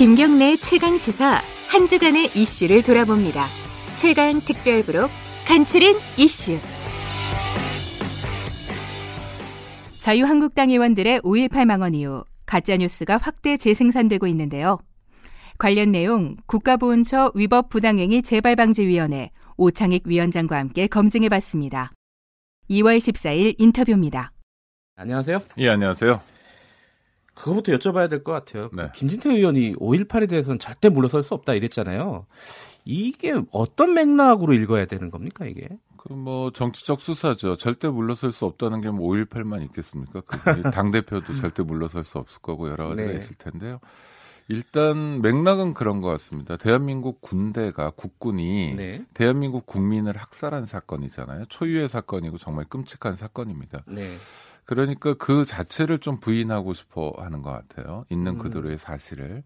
김경래 최강 시사 한 주간의 이슈를 돌아봅니다. 최강 특별부록 간추린 이슈. 자유한국당 의원들의 5.18 망언 이후 가짜뉴스가 확대 재생산되고 있는데요. 관련 내용 국가보훈처 위법 부당행위 재발방지위원회 오창익 위원장과 함께 검증해 봤습니다. 2월 14일 인터뷰입니다. 안녕하세요. 예, 안녕하세요. 그거부터 여쭤봐야 될 것 같아요. 네. 김진태 의원이 5.18에 대해서는 절대 물러설 수 없다 이랬잖아요. 이게 어떤 맥락으로 읽어야 되는 겁니까, 이게? 그 뭐 정치적 수사죠. 절대 물러설 수 없다는 게 뭐 5.18만 있겠습니까? 당 대표도 절대 물러설 수 없을 거고 여러 가지가 네. 있을 텐데요. 일단 맥락은 그런 것 같습니다. 대한민국 군대가 국군이 네. 대한민국 국민을 학살한 사건이잖아요. 초유의 사건이고 정말 끔찍한 사건입니다. 네. 그러니까 그 자체를 좀 부인하고 싶어 하는 것 같아요. 있는 음. 그대로의 사실을.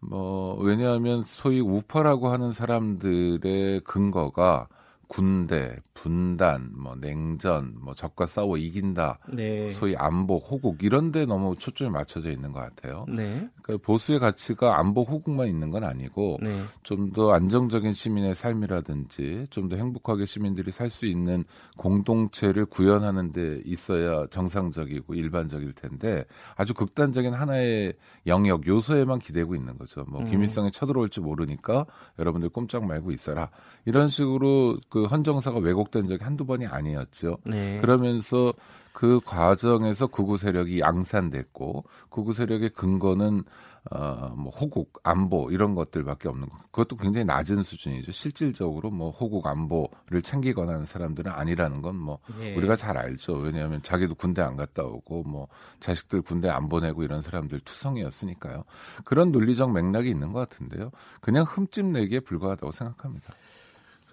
뭐, 왜냐하면 소위 우파라고 하는 사람들의 근거가 군대, 분단, 뭐 냉전, 뭐 적과 싸워 이긴다, 네. 소위 안보, 호국 이런 데 너무 초점이 맞춰져 있는 것 같아요. 네. 그러니까 보수의 가치가 안보, 호국만 있는 건 아니고 네. 좀더 안정적인 시민의 삶이라든지 좀 더 행복하게 시민들이 살 수 있는 공동체를 구현하는 데 있어야 정상적이고 일반적일 텐데 아주 극단적인 하나의 영역 요소에만 기대고 있는 거죠. 뭐 음. 김일성이 쳐들어올지 모르니까 여러분들 꼼짝 말고 있어라. 이런 식으로 그 헌정사가 왜곡된 적이 한두 번이 아니었죠. 네. 그러면서 그 과정에서 극우 세력이 양산됐고 극우 세력의 근거는 어뭐 호국 안보 이런 것들밖에 없는 거. 그것도 굉장히 낮은 수준이죠. 실질적으로 뭐 호국 안보를 챙기거나 하는 사람들은 아니라는 건뭐 예. 우리가 잘 알죠. 왜냐하면 자기도 군대 안 갔다 오고 뭐 자식들 군대 안 보내고 이런 사람들 투성이었으니까요. 그런 논리적 맥락이 있는 것 같은데요. 그냥 흠집 내기에 불과하다고 생각합니다.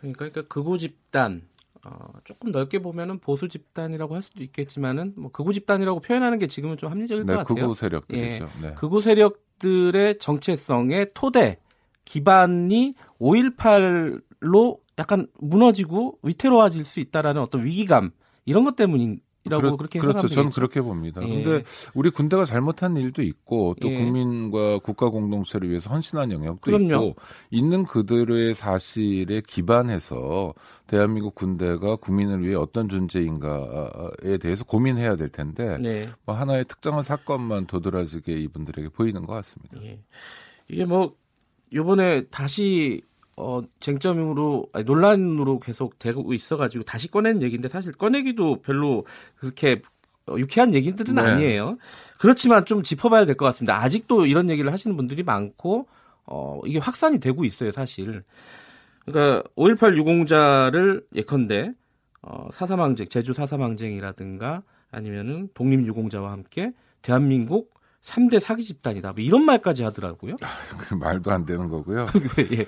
그러니까, 그러니까 극우 집단 어, 조금 넓게 보면은 보수 집단이라고 할 수도 있겠지만은 뭐 극우 집단이라고 표현하는 게 지금은 좀 합리적일 네, 것 같아요. 극우 세력들이죠. 예. 네. 극우 세력들의 정체성의 토대 기반이 5.18로 약간 무너지고 위태로워질 수 있다라는 어떤 위기감 이런 것 때문 이라고 그렇- 그렇 게 그렇죠. 저는. 그렇게 봅니다. 예. 근데 우리 군대가 잘못한 일도 있고 또 예. 국민과 국가 공동체를 위해서 헌신한 영역도 그럼요. 있고 있는 그대로의 사실에 기반해서 대한민국 군대가 국민을 위해 어떤 존재인가에 대해서 고민해야 될 텐데 네. 뭐 하나의 특정한 사건만 도드라지게 이분들에게 보이는 것 같습니다. 예. 이게 뭐 요번에 다시 어 쟁점으로 아니, 논란으로 계속 되고 있어가지고 다시 꺼낸 얘기인데 사실 꺼내기도 별로 그렇게 어, 유쾌한 얘기들은 네. 아니에요. 그렇지만 좀 짚어봐야 될 것 같습니다. 아직도 이런 얘기를 하시는 분들이 많고 어 이게 확산이 되고 있어요, 사실. 그러니까 5.18 유공자를 예컨대 어 사사망쟁, 제주 사사망쟁이라든가 아니면은 독립 유공자와 함께 대한민국 3대 사기 집단이다. 뭐 이런 말까지 하더라고요. 그 말도 안 되는 거고요. 예.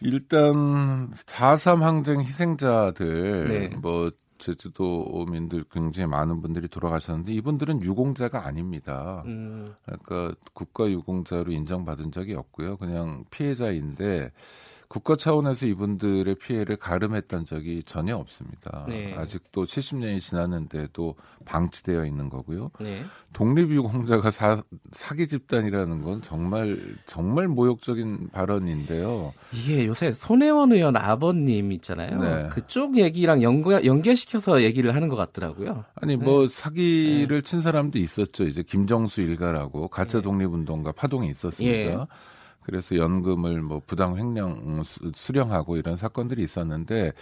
일단 4.3 항쟁 희생자들 네. 뭐 제주도민들 굉장히 많은 분들이 돌아가셨는데 이분들은 유공자가 아닙니다. 음, 그러니까 국가 유공자로 인정받은 적이 없고요. 그냥 피해자인데 국가 차원에서 이분들의 피해를 가름했던 적이 전혀 없습니다. 네. 아직도 70년이 지났는데도 방치되어 있는 거고요. 네. 독립유공자가 사, 사기 집단이라는 건 정말 정말 모욕적인 발언인데요. 이게 요새 손혜원 의원 아버님 있잖아요. 네. 그쪽 얘기랑 연계, 연계시켜서 얘기를 하는 것 같더라고요. 아니 뭐 사기를 친 사람도 있었죠. 이제 김정수 일가라고 가짜 독립운동가 파동이 있었습니다. 예. 그래서 연금을 뭐 부당 횡령 수- 수령하고 이런 사건들이 있었는데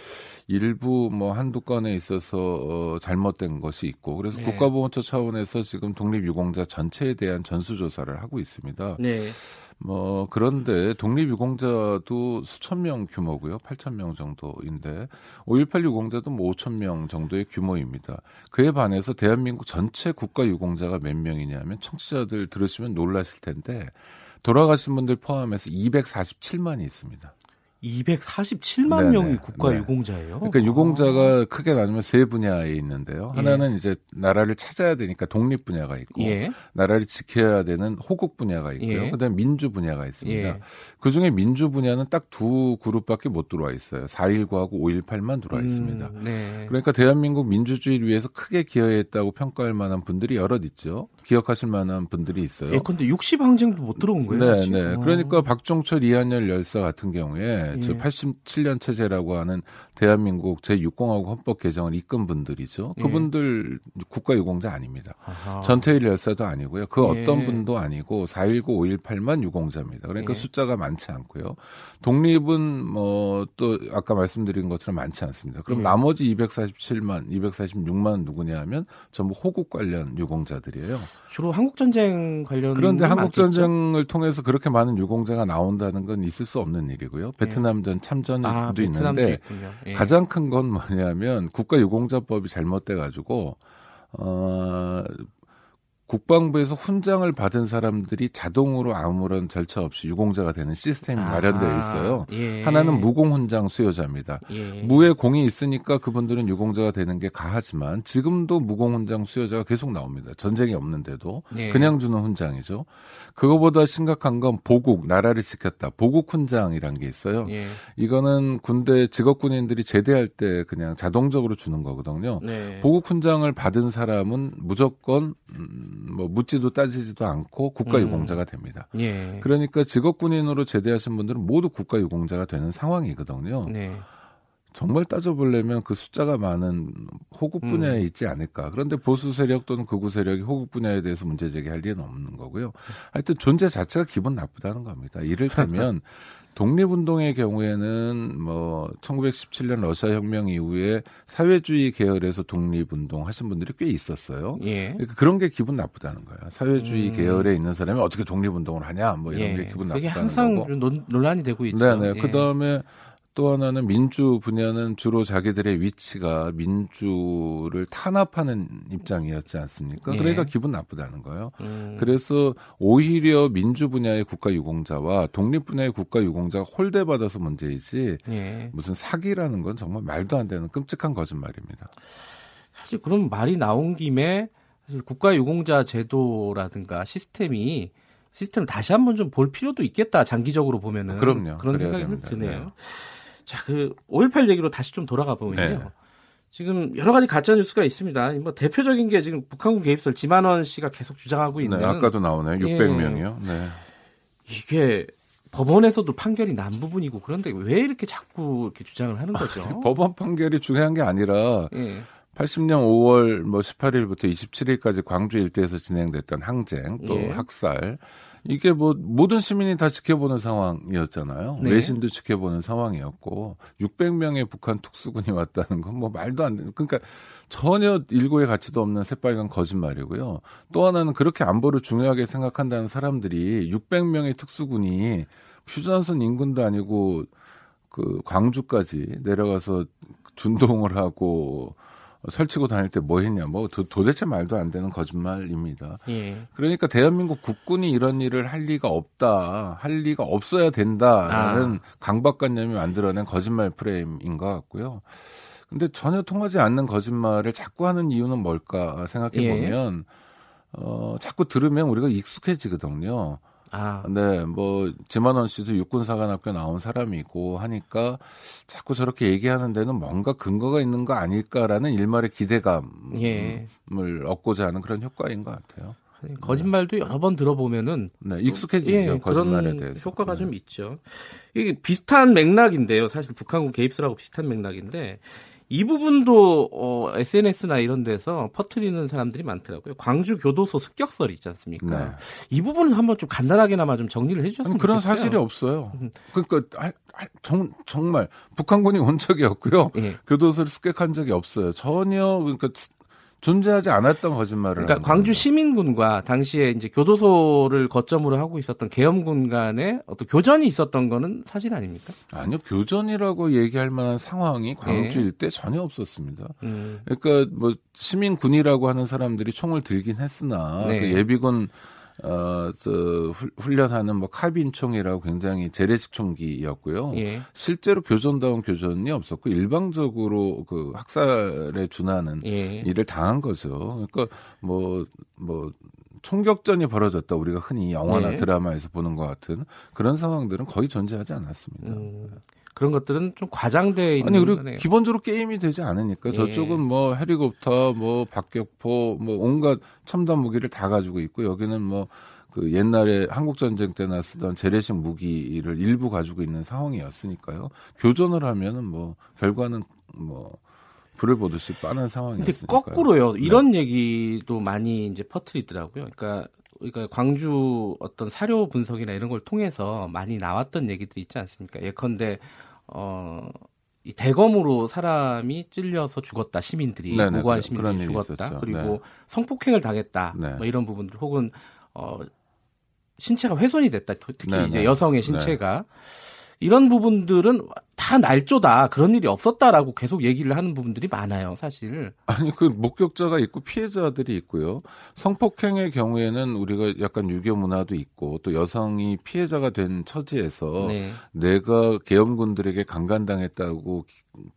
일부 뭐 한두 건에 있어서 어, 잘못된 것이 있고 그래서 네. 국가보훈처 차원에서 지금 독립유공자 전체에 대한 전수조사를 하고 있습니다. 네. 뭐 그런데 독립유공자도 수천 명 규모고요. 8천 명 정도인데 5.18 유공자도 뭐 5천 명 정도의 규모입니다. 그에 반해서 대한민국 전체 국가 유공자가 몇 명이냐면 청취자들 들으시면 놀라실 텐데 돌아가신 분들 포함해서 247만이 있습니다. 247만 네네, 명이 국가 네. 유공자예요. 그러니까 유공자가 크게 나누면 세 분야에 있는데요. 예. 하나는 이제 나라를 찾아야 되니까 독립 분야가 있고 예. 나라를 지켜야 되는 호국 분야가 있고요. 예. 그다음 에 민주 분야가 있습니다. 예. 그 중에 민주 분야는 딱 두 그룹밖에 못 들어와 있어요. 4.19하고 5.18만 들어와 있습니다. 음, 네. 그러니까 대한민국 민주주의를 위해서 크게 기여했다고 평가할 만한 분들이 여럿 있죠. 기억하실 만한 분들이 있어요. 예컨대 60 항쟁도 못 들어온 거예요. 네? 네. 어. 그러니까 박종철 이한열 열사 같은 경우에 예. 저 87년 체제라고 하는 대한민국 제6공화국 헌법 개정을 이끈 분들이죠. 예. 그분들 국가유공자 아닙니다. 아하. 전태일 열사도 아니고요. 그 예. 어떤 분도 아니고 4.19, 5.18만 유공자입니다. 그러니까 예. 숫자가 많지 않고요. 독립은 뭐 또 아까 말씀드린 것처럼 많지 않습니다. 그럼 예. 나머지 247만, 246만 누구냐 하면 전부 호국 관련 유공자들이에요. 주로 한국 전쟁 관련 그런데 한국? 전쟁을 통해서 그렇게 많은 유공자가 나온다는 건 있을 수 없는 일이고요. 베트 남전 참전도 아, 있는데. 예. 가장 큰 건 뭐냐면 국가유공자법이 잘못돼 가지고 어 국방부에서 훈장을 받은 사람들이 자동으로 아무런 절차 없이 유공자가 되는 시스템이 아, 마련되어 있어요. 예. 하나는 무공 훈장 수요자입니다. 예. 무에 공이 있으니까 그분들은 유공자가 되는 게 가하지만 지금도 무공 훈장 수요자가 계속 나옵니다. 전쟁이 없는데도 예. 그냥 주는 훈장이죠. 그거보다 심각한 건 보국 나라를 지켰다. 보국 훈장이란 게 있어요. 예. 이거는 군대 직업 군인들이 제대할 때 그냥 자동적으로 주는 거거든요. 네. 보국 훈장을 받은 사람은 무조건 음, 뭐 묻지도 따지지도 않고 국가 음. 유공자가 됩니다. 예. 그러니까 직업 군인으로 제대하신 분들은 모두 국가 유공자가 되는 상황이거든요. 네. 정말 따져보려면 그 숫자가 많은 호국 음. 분야에 있지 않을까. 그런데 보수 세력 또는 극우 세력이 호국 분야에 대해서 문제 제기할 리는 없는 거고요. 하여튼 존재 자체가 기분 나쁘다는 겁니다. 이를테면 독립운동의 경우에는 뭐 1917년 러시아 혁명 이후에 사회주의 계열에서 독립운동 하신 분들이 꽤 있었어요. 예. 그러니까 그런 게 기분 나쁘다는 거야. 사회주의 음. 계열에 있는 사람이 어떻게 독립운동을 하냐, 뭐 이런 예. 게 기분 그게 나쁘다는 항상 거고. 논, 논란이 되고 있죠. 네네. 예. 그 다음에 또 하나는 민주 분야는 주로 자기들의 위치가 민주를 탄압하는 입장이었지 않습니까? 예. 그러니까 기분 나쁘다는 거예요. 음. 그래서 오히려 민주 분야의 국가 유공자와 독립 분야의 국가 유공자가 홀대받아서 문제이지 예. 무슨 사기라는 건 정말 말도 안 되는 끔찍한 거짓말입니다. 사실 그런 말이 나온 김에 사실 국가 유공자 제도라든가 시스템이 시스템을 다시 한번 좀 볼 필요도 있겠다. 장기적으로 보면은 그럼요. 그런 생각이. 드네요. 네. 자, 그 5.18 얘기로 다시 좀 돌아가 보면요. 네. 지금 여러 가지 가짜 뉴스가 있습니다. 뭐 대표적인 게 지금 북한군 개입설 지만원 씨가 계속 주장하고 있는 네, 아까도 나오네요. 예. 600명이요. 네. 이게 법원에서도 판결이 난 부분이고 그런데 왜 이렇게 자꾸 이렇게 주장을 하는 거죠? 법원 판결이 중요한 게 아니라 예. 80년 5월 뭐 18일부터 27일까지 광주 일대에서 진행됐던 항쟁 또 예. 학살 이게 뭐 모든 시민이 다 지켜보는 상황이었잖아요. 네. 외신도 지켜보는 상황이었고 600명의 북한 특수군이 왔다는 건 뭐 말도 안 되는 그러니까 전혀 일고의 가치도 없는 새빨간 거짓말이고요. 또 하나는 그렇게 안보를 중요하게 생각한다는 사람들이 600명의 특수군이 휴전선 인근도 아니고 그 광주까지 내려가서 준동을 하고 설치고 다닐 때 뭐 했냐 뭐 도, 도대체 말도 안 되는 거짓말입니다. 예. 그러니까 대한민국 국군이 이런 일을 할 리가 없다, 할 리가 없어야 된다라는 아. 강박관념이 만들어낸 거짓말 프레임인 것 같고요. 근데 전혀 통하지 않는 거짓말을 자꾸 하는 이유는 뭘까 생각해 예. 보면 어 자꾸 들으면 우리가 익숙해지거든요. 아, 네, 뭐 지만원 씨도 육군사관학교 나온 사람이고 하니까 자꾸 저렇게 얘기하는 데는 뭔가 근거가 있는 거 아닐까라는 일말의 기대감을 예. 얻고자 하는 그런 효과인 것 같아요. 거짓말도 여러 번 들어보면은 네, 익숙해지죠 예, 거짓말에 대해서. 효과가 네. 좀 있죠. 이게 비슷한 맥락인데요. 사실 북한군 개입설하고 비슷한 맥락인데 이 부분도 어, SNS나 이런 데서 퍼뜨리는 사람들이 많더라고요. 광주 교도소 습격설 있지 않습니까? 네. 이 부분을 한번 좀 간단하게나마 좀 정리를 해주셨으면 아니, 그런 좋겠어요. 사실이 없어요. 음. 그러니까 아, 아, 정, 정말 북한군이 온 적이 없고요. 예. 교도소를 습격한 적이 없어요. 전혀 그러니까 존재하지 않았던 거짓말을. 그러니까 광주. 시민군과 당시에 이제 교도소를 거점으로 하고 있었던 계엄군 간에 어떤 교전이 있었던 거는 사실 아닙니까? 아니요 교전이라고 얘기할 만한 상황이 광주 예. 일대 전혀 없었습니다. 음, 그러니까 뭐 시민군이라고 하는 사람들이 총을 들긴 했으나 네. 그 예비군 어, 저, 후- 훈련하는 뭐 카빈총이라고 굉장히 재래식 총기였고요. 예. 실제로 교전다운 교전이 없었고 일방적으로 그 학살에 준하는 예. 일을 당한 거죠. 그러니까 뭐, 뭐, 총격전이 벌어졌다. 우리가 흔히 영화나 네. 드라마에서 보는 것 같은 그런 상황들은 거의 존재하지 않았습니다. 음, 그런 것들은 좀 과장돼 있는 아니 그리고 거네요. 기본적으로 게임이 되지 않으니까 예. 저쪽은 뭐 헬리콥터, 뭐 박격포, 뭐 온갖 첨단 무기를 다 가지고 있고 여기는 뭐 그 옛날에 한국 전쟁 때나 쓰던 재래식 무기를 일부 가지고 있는 상황이었으니까요. 교전을 하면은 뭐 결과는 뭐 불을 보듯이 빠는 근데 상황이었으니까요. 거꾸로요. 네. 이런 얘기도 많이 이제 퍼뜨리더라고요. 그러니까 그러니까 광주 어떤 사료 분석이나 이런 걸 통해서 많이 나왔던 얘기들이 있지 않습니까? 예컨대 어. 이 대검으로 사람이 찔려서 죽었다 시민들이 네네, 무고한 그런 시민들이 죽었다. 그리고 네. 성폭행을 당했다 네. 뭐 이런 부분들 혹은 어 신체가 훼손이 됐다 특히 네네. 이제 여성의 신체가 이런 부분들은 다 날조다 그런 일이 없었다라고 계속 얘기를 하는 부분들이 많아요 사실 아니 그 목격자가 있고 피해자들이 있고요. 성폭행의 경우에는 우리가 약간 유교 문화도 있고 또 여성이 피해자가 된 처지에서 네. 내가 계엄군들에게 강간당했다고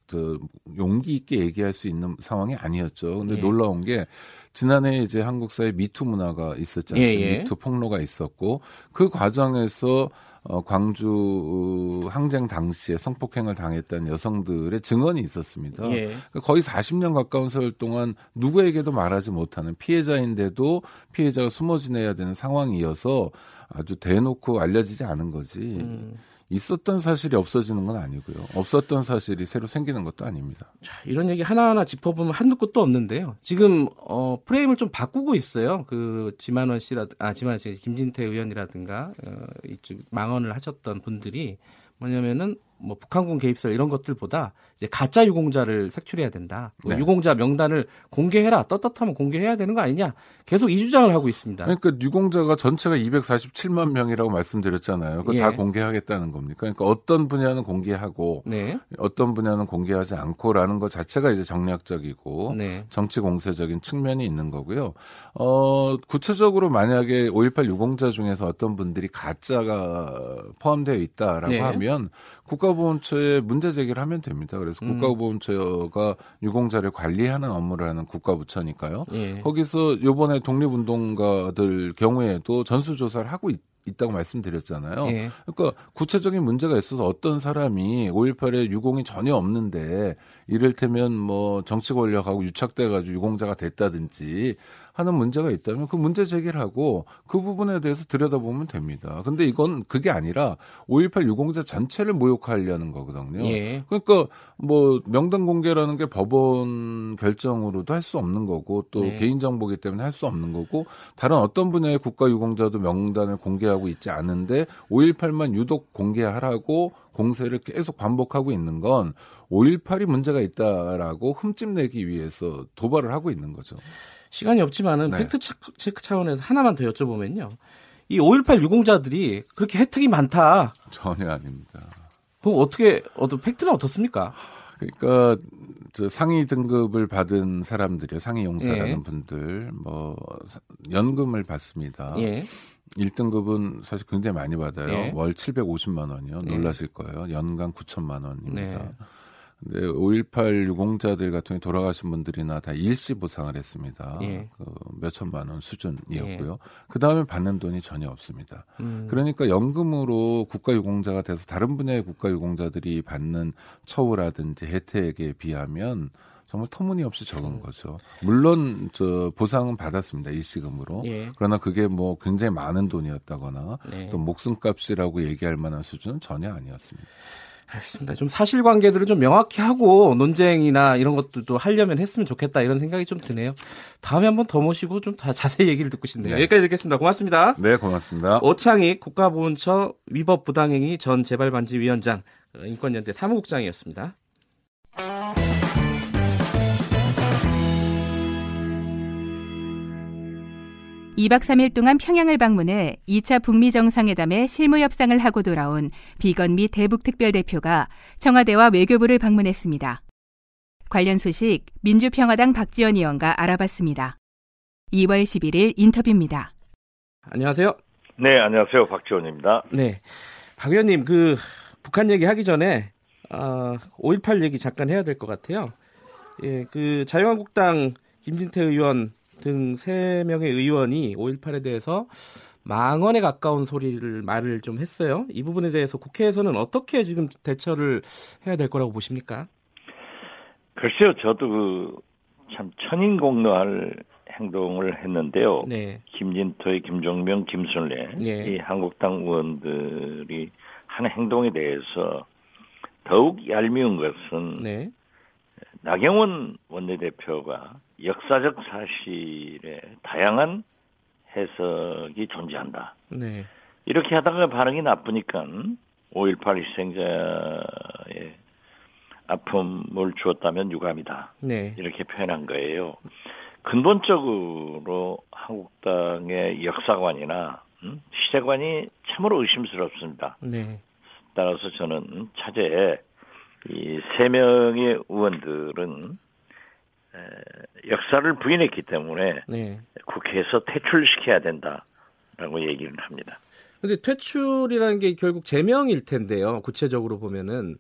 저 용기 있게 얘기할 수 있는 상황이 아니었죠. 근데 예. 놀라운 게 지난해 이제 한국 사회 미투 문화가 있었지 예, 않습니까? 예. 미투 폭로가 있었고 그 과정에서 어, 광주 항쟁 당시에 성폭행을 당했던 여성들의 증언이 있었습니다. 예. 그러니까 거의 40년 가까운 세월 동안 누구에게도 말하지 못하는 피해자인데도 피해자가 숨어 지내야 되는 상황이어서 아주 대놓고 알려지지 않은 거지. 음. 있었던 사실이 없어지는 건 아니고요. 없었던 사실이 새로 생기는 것도 아닙니다. 자, 이런 얘기 하나하나 짚어보면 한두 끝도 없는데요. 지금 어, 프레임을 좀 바꾸고 있어요. 그 지만원 씨라 아 지만원 씨 김진태 의원이라든가 어, 이쪽 망언을 하셨던 분들이 뭐냐면은 뭐 북한군 개입설 이런 것들보다 이제 가짜 유공자를 색출해야 된다. 뭐 네. 유공자 명단을 공개해라. 떳떳하면 공개해야 되는 거 아니냐. 계속 이 주장을 하고 있습니다. 그러니까 유공자가 전체가 247만 명이라고 말씀드렸잖아요. 그거 예. 다 공개하겠다는 겁니까? 그러니까 어떤 분야는 공개하고 네. 어떤 분야는 공개하지 않고라는 것 자체가 이제 정략적이고 네. 정치 공세적인 측면이 있는 거고요. 어, 구체적으로 만약에 5.18 유공자 중에서 어떤 분들이 가짜가 포함되어 있다라고 네. 하면 국가보훈처에 문제 제기를 하면 됩니다. 그래서 음. 국가보훈처가 유공자를 관리하는 업무를 하는 국가부처니까요. 예. 거기서 요번에 독립운동가들 경우에도 전수조사를 하고 있, 있다고 말씀드렸잖아요. 예. 그러니까 구체적인 문제가 있어서 어떤 사람이 5.18에 유공이 전혀 없는데 이를테면 뭐 정치 권력하고 유착돼 가지고 유공자가 됐다든지 하는 문제가 있다면 그 문제 제기를 하고 그 부분에 대해서 들여다보면 됩니다. 근데 이건 그게 아니라 5.18 유공자 전체를 모욕하려는 거거든요. 예. 그러니까 뭐 명단 공개라는 게 법원 결정으로도 할 수 없는 거고 또 네. 개인 정보기 때문에 할 수 없는 거고 다른 어떤 분야의 국가 유공자도 명단을 공개하고 있지 않은데 5.18만 유독 공개하라고 공세를 계속 반복하고 있는 건 5.18이 문제가 있다라고 흠집내기 위해서 도발을 하고 있는 거죠. 시간이 없지만은 네. 팩트 체크 차원에서 하나만 더 여쭤보면요. 이 5.18 유공자들이 그렇게 혜택이 많다. 전혀 아닙니다. 그럼 어떻게, 어떤 팩트는 어떻습니까? 그러니까 저 상위 등급을 받은 사람들이요, 상위 용사라는 예. 분들 뭐 연금을 받습니다. 예. 1등급은 사실 굉장히 많이 받아요. 예. 월 750만 원이요. 예. 놀라실 거예요. 연간 9천만 원입니다. 네. 근데 5.18 유공자들 같은 경우에 돌아가신 분들이나 다 일시 보상을 했습니다. 예. 그 몇천만 원 수준이었고요. 그 다음에 받는 돈이 전혀 없습니다. 음, 그러니까 연금으로 국가 유공자가 돼서 다른 분야의 국가 유공자들이 받는 처우라든지 혜택에 비하면 정말 터무니없이 적은 음. 거죠. 물론 저 보상은 받았습니다 일시금으로. 예. 그러나 그게 뭐 굉장히 많은 돈이었다거나 네. 또 목숨값이라고 얘기할 만한 수준은 전혀 아니었습니다. 알겠습니다. 좀 사실관계들을 좀 명확히 하고 논쟁이나 이런 것들도 하려면 했으면 좋겠다 이런 생각이 좀 드네요. 다음에 한번 더 모시고 좀다 자세히 얘기를 듣고 싶네요. 네. 여기까지 듣겠습니다. 고맙습니다. 네, 고맙습니다. 오창익 국가보훈처 위법 부당행위 전 재발반지 위원장 어, 인권연대 사무국장이었습니다. 2박 3일 동안 평양을 방문해 2차 북미 정상회담에 실무 협상을 하고 돌아온 비건 미 대북 특별 대표가 청와대와 외교부를 방문했습니다. 관련 소식 민주평화당 박지원 의원과 알아봤습니다. 2월 11일 인터뷰입니다. 안녕하세요. 네, 안녕하세요. 박지원입니다. 네. 박 의원님, 그, 북한 얘기 하기 전에, 아, 5.18 얘기 잠깐 해야 될 것 같아요. 예, 그, 자유한국당 김진태 의원 등 3명의 의원이 5.18에 대해서 망언에 가까운 소리를 말을 좀 했어요. 이 부분에 대해서 국회에서는 어떻게 지금 대처를 해야 될 거라고 보십니까? 글쎄요, 저도 그, 참 천인공노할 행동을 했는데요. 네. 김진토의 김종명, 김순례 네. 이 한국당 의원들이 하는 행동에 대해서 더욱 얄미운 것은 네. 나경원 원내대표가 역사적 사실에 다양한 해석이 존재한다. 네. 이렇게 하다가 반응이 나쁘니까 5.18 희생자의 아픔을 주었다면 유감이다. 네. 이렇게 표현한 거예요. 근본적으로 한국당의 역사관이나 음? 시대관이 참으로 의심스럽습니다. 네. 따라서 저는 차제에 이 세 명의 의원들은 에, 역사를 부인했기 때문에 네. 국회에서 퇴출시켜야 된다라고 얘기를 합니다. 근데 퇴출이라는 게 결국 제명일 텐데요. 구체적으로 보면은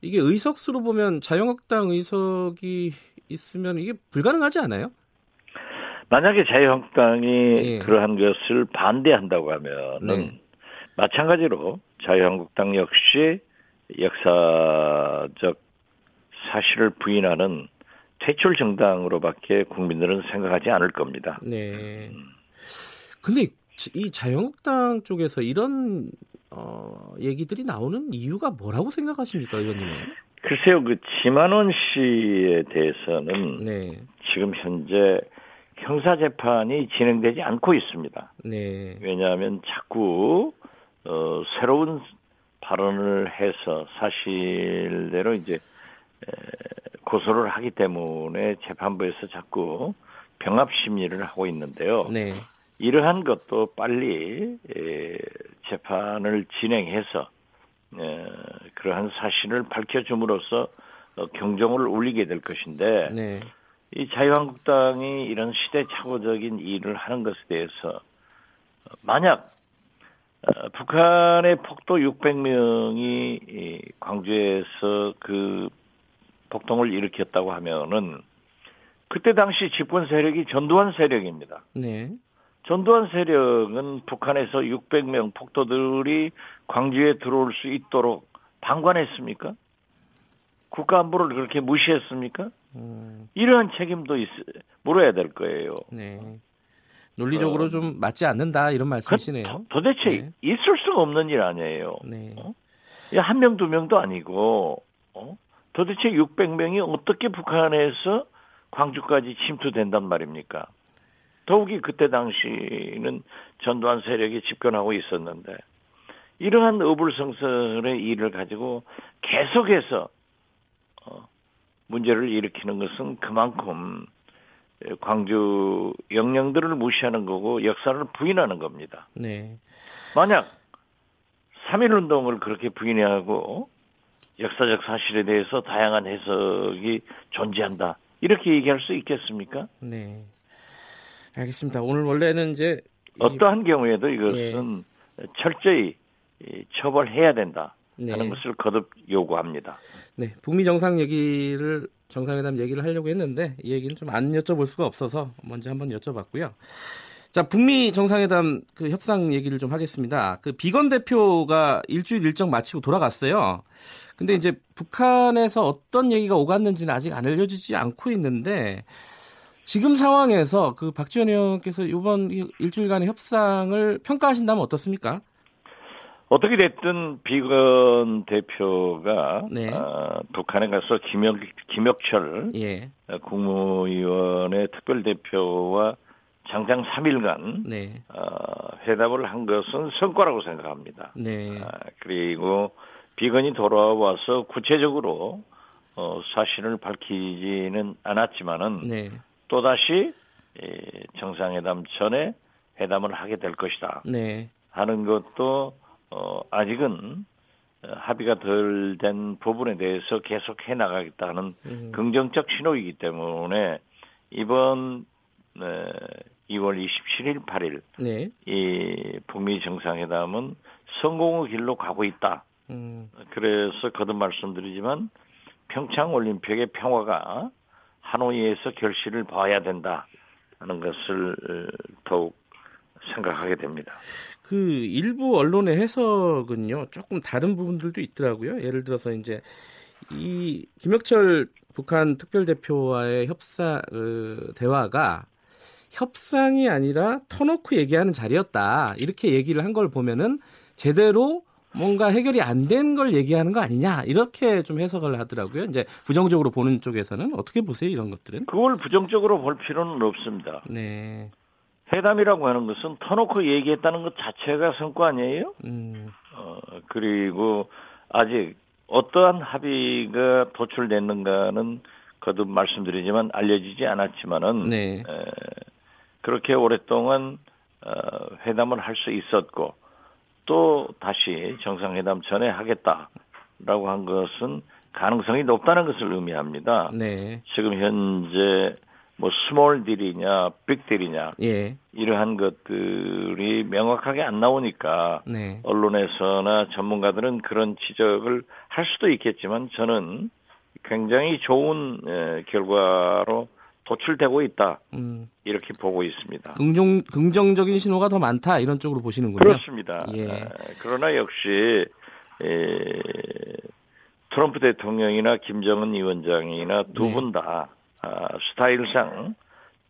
이게 의석수로 보면 자유한국당 의석이 있으면 이게 불가능하지 않아요? 만약에 자유한국당이 예. 그러한 것을 반대한다고 하면은 네. 마찬가지로 자유한국당 역시 역사적 사실을 부인하는 퇴출 정당으로밖에 국민들은 생각하지 않을 겁니다. 네. 근데 이 자유한국당 쪽에서 이런 어, 얘기들이 나오는 이유가 뭐라고 생각하십니까, 의원님은? 글쎄요, 그 지만원 씨에 대해서는 네, 지금 현재 형사 재판이 진행되지 않고 있습니다. 네, 왜냐하면 자꾸 어, 새로운 발언을 해서 사실대로 이제 에, 고소를 하기 때문에 재판부에서 자꾸 병합 심리를 하고 있는데요. 네, 이러한 것도 빨리 에, 재판을 진행해서 에, 그러한 사실을 밝혀줌으로써 어, 경종을 울리게 될 것인데 네, 이 자유한국당이 이런 시대착오적인 일을 하는 것에 대해서 어, 만약 어, 북한의 폭도 600명이 광주에서 그 폭동을 일으켰다고 하면은 그때 당시 집권 세력이 전두환 세력입니다. 네, 전두환 세력은 북한에서 600명 폭도들이 광주에 들어올 수 있도록 방관했습니까? 국가 안보를 그렇게 무시했습니까? 음, 이러한 책임도 있, 물어야 될 거예요. 네. 논리적으로 좀 맞지 않는다 이런 말씀이시네요. 어. 그 도, 대체 네. 있을 수가 없는 일 아니에요. 네, 어? 한 명, 두 명도 아니고, 어? 도대체 600명이 어떻게 북한에서 광주까지 침투된단 말입니까? 더욱이 그때 당시는 전두환 세력이 집권하고 있었는데, 이러한 어불성설의 일을 가지고 계속해서, 어, 문제를 일으키는 것은 그만큼 광주 영령들을 무시하는 거고 역사를 부인하는 겁니다. 네, 만약 3.1 운동을 그렇게 부인하고 역사적 사실에 대해서 다양한 해석이 존재한다. 이렇게 얘기할 수 있겠습니까? 네. 알겠습니다. 오늘 원래는 이제 이- 어떠한 경우에도 이것은 철저히 이 처벌해야 된다. 네. 하는 것을 거듭 요구합니다. 네, 북미 정상 얘기를 정상회담 얘기를 하려고 했는데 이 얘기는 좀 안 여쭤볼 수가 없어서 먼저 한번 여쭤봤고요. 자, 북미 정상회담 그 협상 얘기를 좀 하겠습니다. 그 비건 대표가 일주일 일정 마치고 돌아갔어요. 근데 이제 북한에서 어떤 얘기가 오갔는지는 아직 안 알려지지 않고 있는데 지금 상황에서 그 박지원 의원께서 이번 일주일간의 협상을 평가하신다면 어떻습니까? 어떻게 됐든 비건 대표가 네. 어, 북한에 가서 김혁, 김혁철 예, 국무위원회 특별대표와 장장 3일간 네, 어, 회담을 한 것은 성과라고 생각합니다. 네, 아, 그리고 비건이 돌아와서 구체적으로 어, 사실을 밝히지는 않았지만은 네, 또 다시 예, 정상회담 전에 회담을 하게 될 것이다. 네, 하는 것도 어, 아직은 어, 합의가 덜 된 부분에 대해서 계속 해 나가겠다는 음, 긍정적 신호이기 때문에 이번 네, 2월 27일, 8일 네. 이 북미 정상회담은 성공의 길로 가고 있다. 음. 그래서 거듭 말씀드리지만 평창 올림픽의 평화가 하노이에서 결실을 봐야 된다 하는 것을 어, 더욱 생각하게 됩니다. 그 일부 언론의 해석은요 조금 다른 부분들도 있더라고요. 예를 들어서 이제 이 김혁철 북한 특별 대표와의 협상 그 대화가 협상이 아니라 터놓고 얘기하는 자리였다 이렇게 얘기를 한 걸 보면은 제대로 뭔가 해결이 안 된 걸 얘기하는 거 아니냐 이렇게 좀 해석을 하더라고요. 이제 부정적으로 보는 쪽에서는 어떻게 보세요 이런 것들은? 그걸 부정적으로 볼 필요는 없습니다. 네. 회담이라고 하는 것은 터놓고 얘기했다는 것 자체가 성과 아니에요? 음. 어, 그리고 아직 어떠한 합의가 도출됐는가는 거듭 말씀드리지만 알려지지 않았지만은 네. 에, 그렇게 오랫동안 어, 회담을 할 수 있었고 또 다시 정상회담 전에 하겠다라고 한 것은 가능성이 높다는 것을 의미합니다. 네. 지금 현재 뭐 small deal이냐 빅 딜이냐 예. 이러한 것들이 명확하게 안 나오니까 네. 언론에서나 전문가들은 그런 지적을 할 수도 있겠지만 저는 굉장히 좋은 에, 결과로 도출되고 있다 음. 이렇게 보고 있습니다. 긍정 긍정적인 신호가 더 많다 이런 쪽으로 보시는군요. 그렇습니다. 예. 에, 그러나 역시 에, 트럼프 대통령이나 김정은 위원장이나 두 네. 분다 아, 스타일상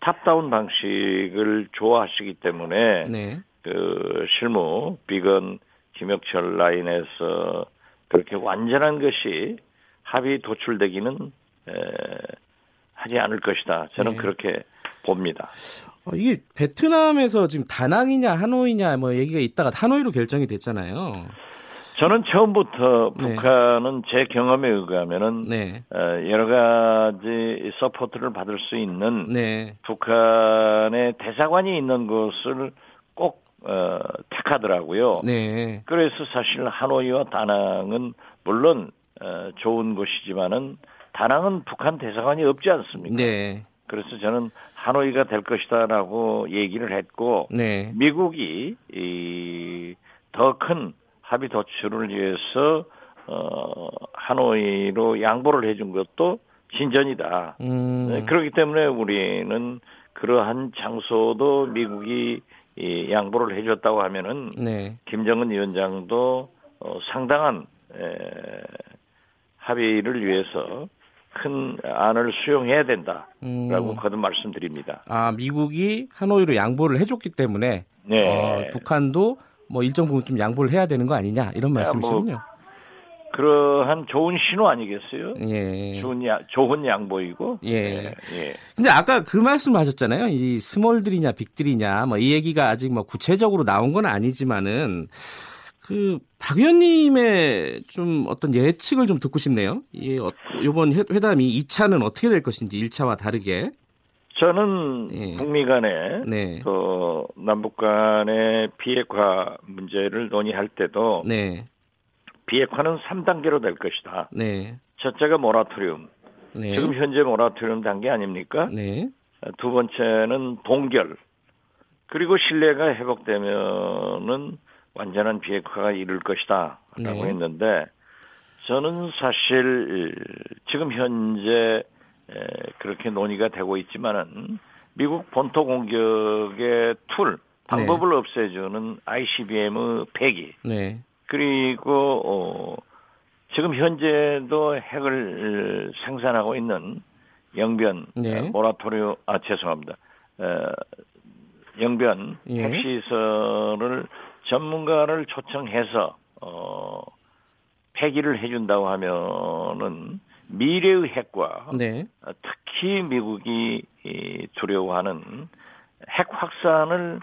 탑다운 방식을 좋아하시기 때문에 네. 그 실무 비건 김혁철 라인에서 그렇게 완전한 것이 합의 도출되기는 에, 하지 않을 것이다. 저는 네. 그렇게 봅니다. 어, 이게 베트남에서 지금 다낭이냐 하노이냐 뭐 얘기가 있다가 하노이로 결정이 됐잖아요. 저는 처음부터 네. 북한은 제 경험에 의하면은 네. 어, 여러 가지 support를 받을 수 있는 네. 북한의 대사관이 있는 곳을 꼭 어, 택하더라고요. 네. 그래서 사실 하노이와 다낭은 물론 어, 좋은 곳이지만은 다낭은 북한 대사관이 없지 않습니까? 네. 그래서 저는 하노이가 될 것이다라고 얘기를 했고 네. 미국이 더 큰 합의 도출을 위해서 어, 하노이로 양보를 해준 것도 진전이다. 음. 네, 그렇기 때문에 우리는 그러한 장소도 미국이 이 양보를 해줬다고 하면은 네. 김정은 위원장도 어, 상당한 에, 합의를 위해서 큰 안을 수용해야 된다라고 음. 거듭 말씀드립니다. 아, 미국이 하노이로 양보를 해줬기 때문에 네. 어, 북한도 뭐 일정 부분 좀 양보를 해야 되는 거 아니냐 이런 말씀이시군요. 그러한 좋은 신호 아니겠어요? 예. 좋은, 야, 좋은 양보이고. 예. 예. 예. 근데 아까 그 말씀 하셨잖아요. 이 스몰들이냐 빅들이냐 뭐 이 얘기가 아직 뭐 구체적으로 나온 건 아니지만은 그박 의원님의 좀 어떤 예측을 좀 듣고 싶네요. 이 어, 이번 회- 회담이 2차는 어떻게 될 것인지 1차와 다르게. 저는 예. 북미 간에 네. 그 남북 간의 비핵화 문제를 논의할 때도 네. 비핵화는 3단계로 될 것이다. 네. 첫째가 모라토리움. 네. 지금 현재 모라토리움 단계 아닙니까? 네. 두 번째는 동결. 그리고 신뢰가 회복되면은 완전한 비핵화가 이룰 것이다. 라고 네. 했는데 저는 사실 지금 현재 에, 그렇게 논의가 되고 있지만은 미국 본토 공격의 tool 방법을 없애주는 ICBM의 폐기 네. 그리고 어, 지금 현재도 핵을 생산하고 있는 영변 네. 어, 모라토리움 아 죄송합니다. 어, 영변 예. 핵시설을 전문가를 초청해서 어, 폐기를 해준다고 하면은 미래의 핵과 네. 어, 특히 미국이 이, 두려워하는 핵 확산을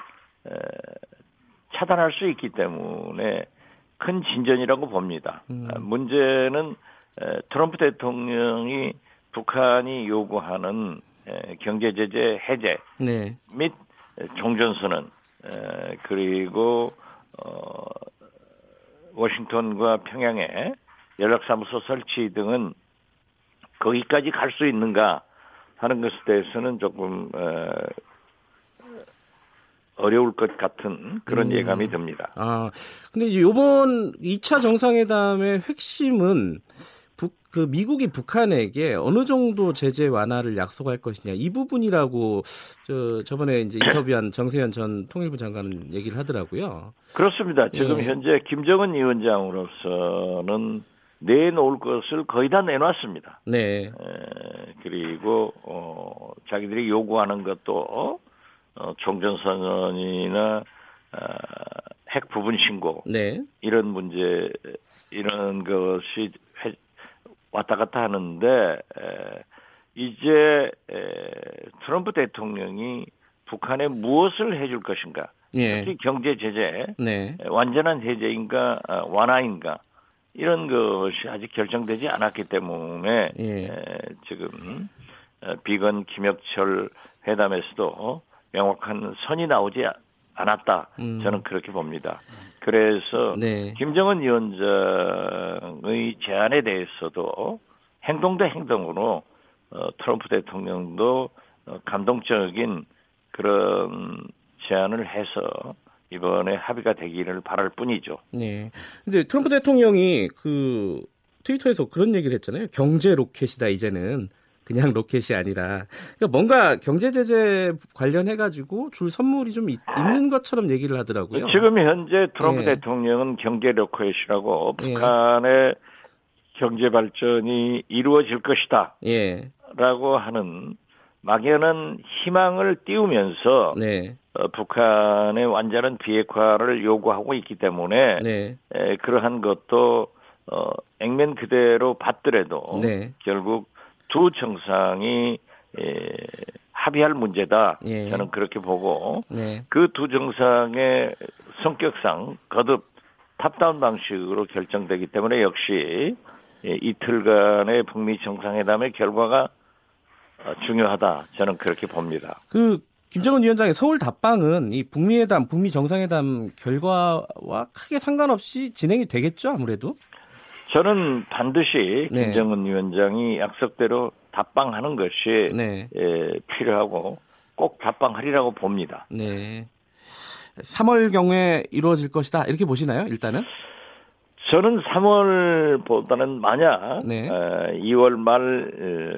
에, 차단할 수 있기 때문에 큰 진전이라고 봅니다. 음. 아, 문제는 에, 트럼프 대통령이 북한이 요구하는 에, 경제 제재 해제 네. 및 종전선언 에, 그리고 어, 워싱턴과 평양에 연락사무소 설치 등은 거기까지 갈 수 있는가 하는 것에 대해서는 조금 어, 어려울 것 같은 그런 음. 예감이 듭니다. 아, 근데 이제 요번 2차 정상회담의 핵심은 북, 그 미국이 북한에게 어느 정도 제재 완화를 약속할 것이냐 이 부분이라고 저 저번에 이제 인터뷰한 정세현 전 통일부 장관은 얘기를 하더라고요. 그렇습니다. 지금 예. 현재 김정은 위원장으로서는 내놓을 것을 거의 다 내놨습니다. 네, 에, 그리고 어, 자기들이 요구하는 것도 어, 종전선언이나 어, 핵 부분 신고 네, 이런 문제 이런 것이 회- 왔다 갔다 하는데 에, 이제 에, 트럼프 대통령이 북한에 무엇을 해줄 것인가? 예, 특히 경제 제재 네, 완전한 해제인가 아, 완화인가 이런 것이 아직 결정되지 않았기 때문에 예. 에, 지금 어, 비건 김혁철 회담에서도 명확한 선이 나오지 않았다. 음. 저는 그렇게 봅니다. 그래서 네, 김정은 위원장의 제안에 대해서도 행동 대 행동으로 어, 트럼프 대통령도 어, 감동적인 그런 제안을 해서 이번에 합의가 되기를 바랄 뿐이죠. 네. 근데 트럼프 대통령이 그 트위터에서 그런 얘기를 했잖아요. 경제 로켓이다 이제는 그냥 로켓이 아니라 그러니까 뭔가 경제 제재 관련해 가지고 줄 선물이 좀 있, 는 것처럼 얘기를 하더라고요. 지금 현재 트럼프 예. 대통령은 경제 로켓이라고 예. 북한의 경제 발전이 이루어질 것이다. 예, 라고 하는 막연한 희망을 띄우면서 네, 어, 북한의 완전한 비핵화를 요구하고 있기 때문에 네, 에, 그러한 것도 어, 액면 그대로 받더라도 네. 결국 두 정상이 에, 합의할 문제다. 예. 저는 그렇게 보고 네, 그두 정상의 성격상 거듭 탑다운 방식으로 결정되기 때문에 역시 예, 이틀간의 북미 정상회담의 결과가 어, 중요하다. 저는 그렇게 봅니다. 그 김정은 위원장의 서울 답방은 이 북미회담, 북미 정상회담 결과와 크게 상관없이 진행이 되겠죠, 아무래도. 저는 반드시 네. 김정은 위원장이 약속대로 답방하는 것이 네, 예, 필요하고 꼭 답방하리라고 봅니다. 네. 3월 경에 이루어질 것이다 이렇게 보시나요? 일단은. 저는 3월보다는 만약 네. 어, 2월 말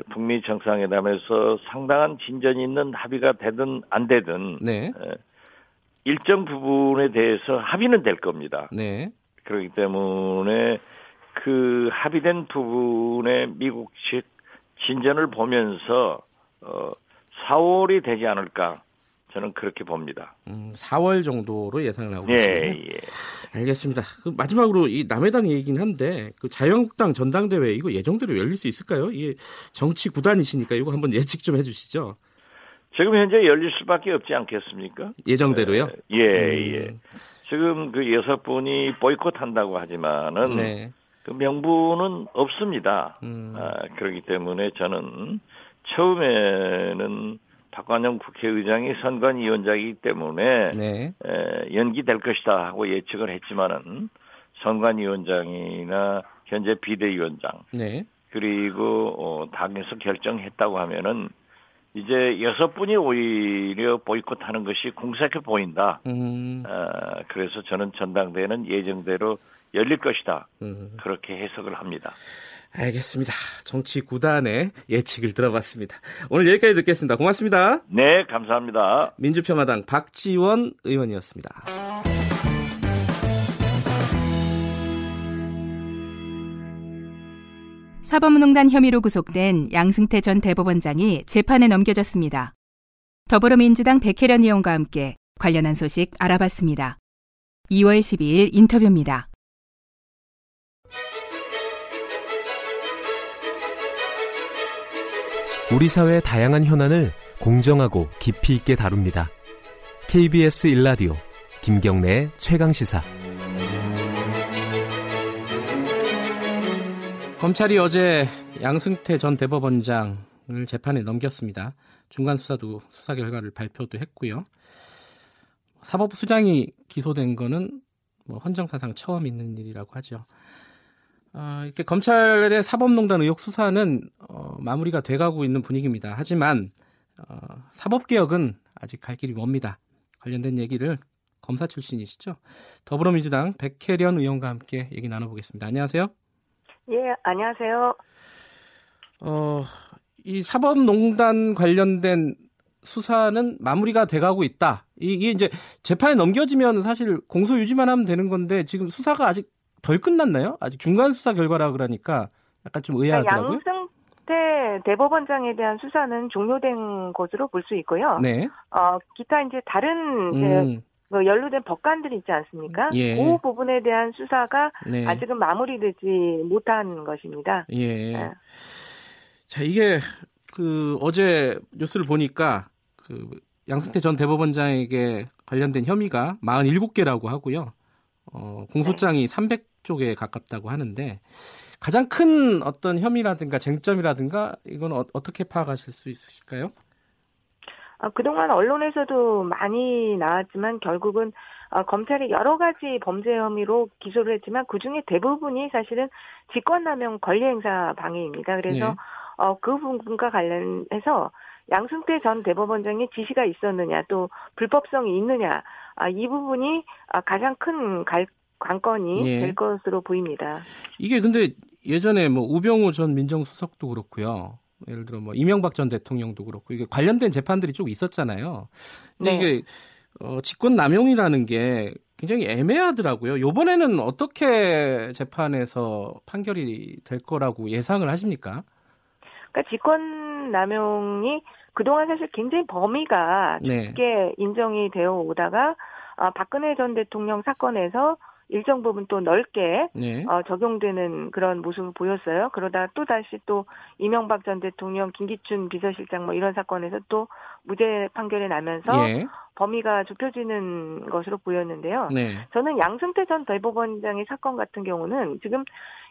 어, 북미 정상회담에서 상당한 진전이 있는 합의가 되든 안 되든 네, 일정 부분에 대해서 합의는 될 겁니다. 네, 그렇기 때문에 그 합의된 부분의 미국 측 진전을 보면서 어 4월이 되지 않을까 저는 그렇게 봅니다. 음, 4월 정도로 예상을 하고 예, 계시네요. 예. 알겠습니다. 그 마지막으로 이 남해당 얘기긴 한데 그 자유한국당 전당대회 이거 예정대로 열릴 수 있을까요? 이게 정치 구단이시니까 이거 한번 예측 좀 해주시죠. 지금 현재 열릴 수밖에 없지 않겠습니까? 예정대로요? 예, 예. 음, 지금 그 여섯 분이 보이콧한다고 하지만은 네. 그 명분은 없습니다. 음, 아, 그렇기 때문에 저는 처음에는 박관영 국회의장이 선관위원장이기 때문에 네. 에, 연기될 것이다 하고 예측을 했지만은 선관위원장이나 현재 비대위원장 네. 그리고 어, 당에서 결정했다고 하면은 이제 여섯 분이 오히려 보이콧하는 것이 공색해 보인다. 음, 아, 그래서 저는 전당대회는 예정대로 열릴 것이다. 음, 그렇게 해석을 합니다. 알겠습니다. 정치 구단의 예측을 들어봤습니다. 오늘 여기까지 듣겠습니다. 고맙습니다. 네, 감사합니다. 민주평화당 박지원 의원이었습니다. 사법농단 혐의로 구속된 양승태 전 대법원장이 재판에 넘겨졌습니다. 더불어민주당 백혜련 의원과 함께 관련한 소식 알아봤습니다. 2월 12일 인터뷰입니다. 우리 사회의 다양한 현안을 공정하고 깊이 있게 다룹니다. KBS 일라디오 김경래의 최강 시사. 검찰이 어제 양승태 전 대법원장을 재판에 넘겼습니다. 중간 수사도 수사 결과를 발표도 했고요. 사법부 수장이 기소된 거는 뭐 헌정사상 처음 있는 일이라고 하죠. 어, 이렇게 검찰의 사법농단 의혹 수사는 어, 마무리가 돼가고 있는 분위기입니다. 하지만 어, 사법개혁은 아직 갈 길이 멉니다. 관련된 얘기를 검사 출신이시죠? 더불어민주당 백혜련 의원과 함께 얘기 나눠보겠습니다. 안녕하세요. 예, 안녕하세요. 어, 이 사법농단 관련된 수사는 마무리가 돼가고 있다. 이게 이제 재판에 넘겨지면 사실 공소 유지만 하면 되는 건데 지금 수사가 아직 덜 끝났나요? 아직 중간 수사 결과라 그러니까 약간 좀 의아하더라고요. 양승태 대법원장에 대한 수사는 종료된 것으로 볼 수 있고요. 네. 어, 기타 이제 다른 이제 음, 그 연루된 법관들이 있지 않습니까? 예. 그 부분에 대한 수사가 네. 아직은 마무리되지 못한 것입니다. 예. 네. 자, 이게 그 어제 뉴스를 보니까 그 양승태 전 대법원장에게 관련된 혐의가 47개라고 하고요. 어, 공소장이 300 쪽에 가깝다고 하는데 가장 큰 어떤 혐의라든가 쟁점이라든가 이건 어, 떻게 파악하실 수 있으실까요? 아, 그동안 언론에서도 많이 나왔지만 결국은 어, 검찰이 여러 가지 범죄 혐의로 기소를 했지만 그 중에 대부분이 사실은 직권남용 권리행사 방해입니다. 그래서 네. 어, 그 부분과 관련해서 양승태 전 대법원장의 지시가 있었느냐 또 불법성이 있느냐 아, 이 부분이 아, 가장 큰 갈- 관건이 예. 될 것으로 보입니다. 이게 근데 예전에 뭐 우병우 전 민정수석도 그렇고요. 예를 들어 뭐 이명박 전 대통령도 그렇고 이게 관련된 재판들이 쭉 있었잖아요. 근데 네. 이게 어, 직권 남용이라는 게 굉장히 애매하더라고요. 이번에는 어떻게 재판에서 판결이 될 거라고 예상을 하십니까? 그러니까 직권 남용이 그동안 사실 굉장히 범위가 네. 쉽게 인정이 되어 오다가 아, 박근혜 전 대통령 사건에서 일정 부분 또 넓게 네. 어, 적용되는 그런 모습을 보였어요. 그러다 또 다시 또 이명박 전 대통령, 김기춘 비서실장 뭐 이런 사건에서 또 무죄 판결이 나면서 예. 범위가 좁혀지는 것으로 보였는데요. 네. 저는 양승태 전 대법원장의 사건 같은 경우는 지금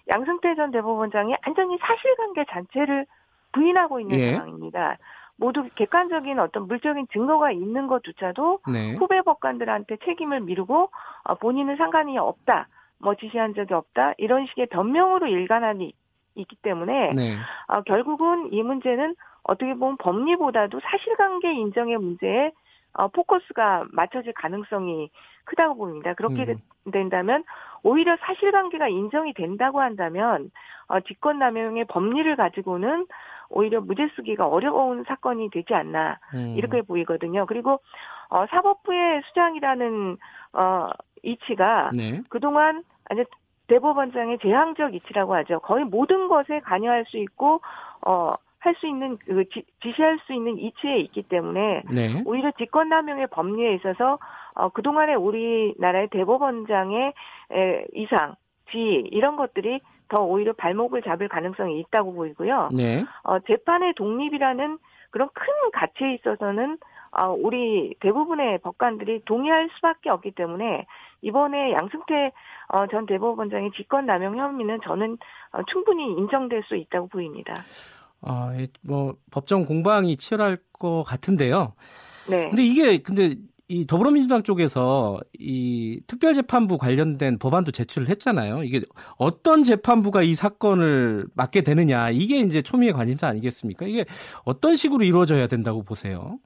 양승태 전 대법원장이 완전히 사실관계 자체를 부인하고 있는 예. 상황입니다. 모두 객관적인 어떤 물적인 증거가 있는 것조차도 네. 후배 법관들한테 책임을 미루고 어, 본인은 상관이 없다, 뭐 지시한 적이 없다 이런 식의 변명으로 일관하니 있기 때문에 네. 어, 결국은 이 문제는 어떻게 보면 법리보다도 사실관계 인정의 문제에 어, 포커스가 맞춰질 가능성이 크다고 봅니다. 그렇게 음. 된다면 오히려 사실관계가 인정이 된다고 한다면 어, 직권남용의 법리를 가지고는 오히려 무죄 쓰기가 어려운 사건이 되지 않나 음. 이렇게 보이거든요. 그리고 어, 사법부의 수장이라는 어, 이치가 네. 그동안 아니 대법원장의 제왕적 이치라고 하죠. 거의 모든 것에 관여할 수 있고 어 할 수 있는 그 지, 지시할 수 있는 이치에 있기 때문에 네. 오히려 직권남용의 법리에 있어서 어 그동안의 우리나라의 대법원장의 에, 이상, 지위 이런 것들이 더 오히려 발목을 잡을 가능성이 있다고 보이고요. 네. 어, 재판의 독립이라는 그런 큰 가치에 있어서는 어, 우리 대부분의 법관들이 동의할 수밖에 없기 때문에 이번에 양승태 어, 전 대법원장의 직권 남용 혐의는 저는 어, 충분히 인정될 수 있다고 보입니다. 아, 예, 뭐 법정 공방이 치열할 것 같은데요. 네. 근데 이게 근데 이 더불어민주당 쪽에서 이 특별재판부 관련된 법안도 제출을 했잖아요. 이게 어떤 재판부가 이 사건을 맡게 되느냐 이게 이제 초미의 관심사 아니겠습니까? 이게 어떤 식으로 이루어져야 된다고 보세요?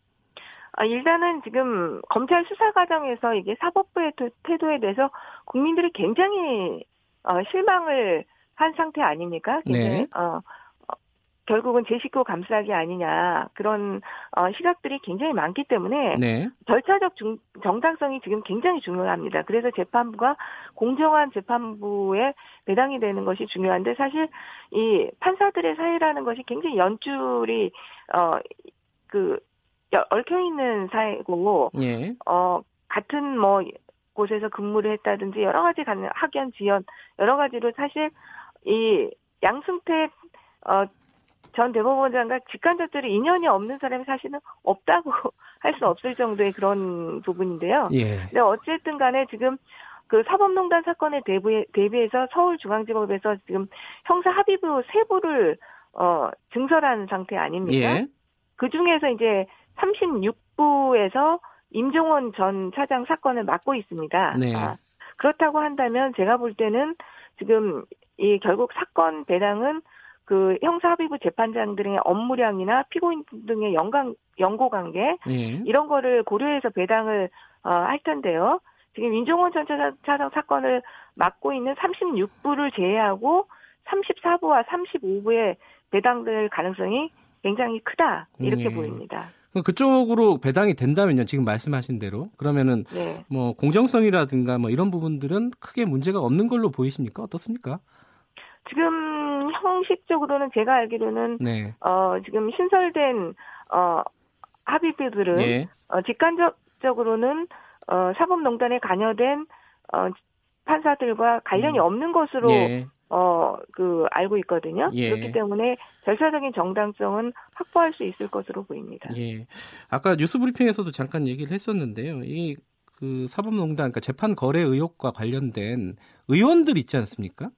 아, 일단은 지금 검찰 수사 과정에서 이게 사법부의 도- 태도에 대해서 국민들이 굉장히 어, 실망을 한 상태 아닙니까? 굉장히, 네. 어, 어, 결국은 제 식구 감싸기 아니냐 그런 어, 시각들이 굉장히 많기 때문에 네. 절차적 중- 정당성이 지금 굉장히 중요합니다. 그래서 재판부가 공정한 재판부에 배당이 되는 것이 중요한데 사실 이 판사들의 사회라는 것이 굉장히 연줄이 어그 얽혀 있는 사회고 예. 어 같은 뭐 곳에서 근무를 했다든지 여러 가지 가능 학연 지연 여러 가지로 사실 이 양승태 어 전 대법원장과 직간접적으로 인연이 없는 사람이 사실은 없다고 할 수 없을 정도의 그런 부분인데요. 예. 근데 어쨌든 간에 지금 그 사법농단 사건에 대비, 대비해서 서울중앙지법에서 지금 형사 합의부 세 부를 어 증설한 상태 아닙니까? 예. 그 중에서 이제 36부에서 임종원 전 차장 사건을 맡고 있습니다. 네. 아, 그렇다고 한다면 제가 볼 때는 지금 이 결국 사건 배당은 그 형사합의부 재판장들의 업무량이나 피고인 등의 연관 연고 관계 예. 이런 거를 고려해서 배당을 어, 할 텐데요. 지금 민종원 전 차장 사건을 맡고 있는 36부를 제외하고 34부와 35부의 배당될 가능성이 굉장히 크다 이렇게 음, 예. 보입니다. 그쪽으로 배당이 된다면요. 지금 말씀하신 대로 그러면은 네. 뭐 공정성이라든가 뭐 이런 부분들은 크게 문제가 없는 걸로 보이십니까? 어떻습니까? 지금 형식적으로는 제가 알기로는 네. 어 지금 신설된 어 합의비들은 예. 어 직간접적으로는 어 사법농단에 관여된 어 판사들과 관련이 음. 없는 것으로 예. 어 그 알고 있거든요. 예. 그렇기 때문에 절차적인 정당성은 확보할 수 있을 것으로 보입니다. 예. 아까 뉴스 브리핑에서도 잠깐 얘기를 했었는데요. 이 그 사법농단, 그러니까 재판 거래 의혹과 관련된 의원들 있지 않습니까?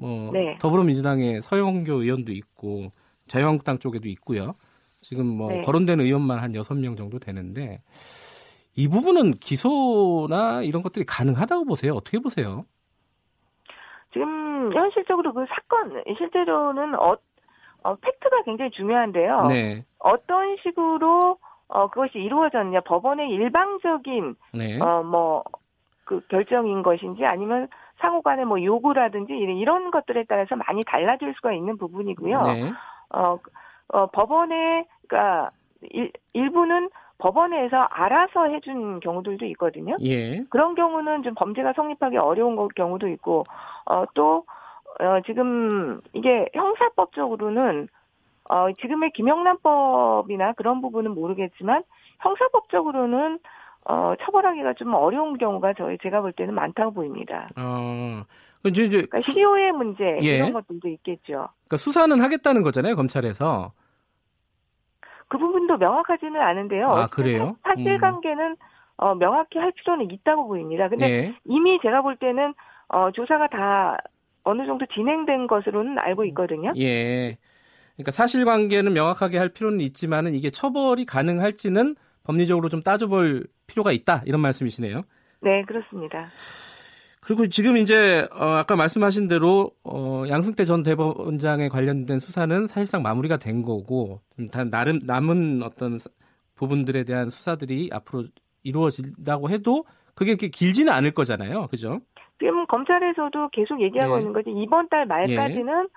뭐 네. 더불어민주당의 서영교 의원도 있고 자유한국당 쪽에도 있고요. 지금 뭐 네. 거론된 의원만 한 여섯 명 정도 되는데 이 부분은 기소나 이런 것들이 가능하다고 보세요. 어떻게 보세요? 지금 현실적으로 그 사건 실제로는 어, 어 팩트가 굉장히 중요한데요. 네. 어떤 식으로 어 그것이 이루어졌냐 법원의 일방적인 네. 어뭐 그 결정인 것인지 아니면 상호 간의 뭐 요구라든지 이런 이런 것들에 따라서 많이 달라질 수가 있는 부분이고요. 네. 어, 어 법원의 그러니까 일, 일부는 법원에서 알아서 해준 경우들도 있거든요. 예. 그런 경우는 좀 범죄가 성립하기 어려운 거- 경우도 있고, 어, 또, 어, 지금 이게 형사법적으로는, 어, 지금의 김영란법이나 그런 부분은 모르겠지만, 형사법적으로는, 어, 처벌하기가 좀 어려운 경우가 저희, 제가 볼 때는 많다고 보입니다. 어. 이제 이제 그러니까 시효의 문제, 예. 이런 것들도 있겠죠. 그러니까 수사는 하겠다는 거잖아요, 검찰에서. 그 부분도 명확하지는 않은데요. 아, 그래요? 사실관계는, 어, 명확히 할 필요는 있다고 보입니다. 근데 예. 이미 제가 볼 때는 어, 조사가 다 어느 정도 진행된 것으로는 알고 있거든요. 예. 그러니까 사실관계는 명확하게 할 필요는 있지만은 이게 처벌이 가능할지는 법리적으로 좀 따져볼 필요가 있다 이런 말씀이시네요. 네, 그렇습니다. 그리고 지금 이제 어, 아까 말씀하신 대로 어, 양승태 전 대법원장에 관련된 수사는 사실상 마무리가 된 거고 좀다 나름 남은 어떤 사- 부분들에 대한 수사들이 앞으로 이루어진다고 해도 그게 이렇게 길지는 않을 거잖아요, 그죠? 지금 검찰에서도 계속 얘기하고 네. 있는 거지 이번 달 말까지는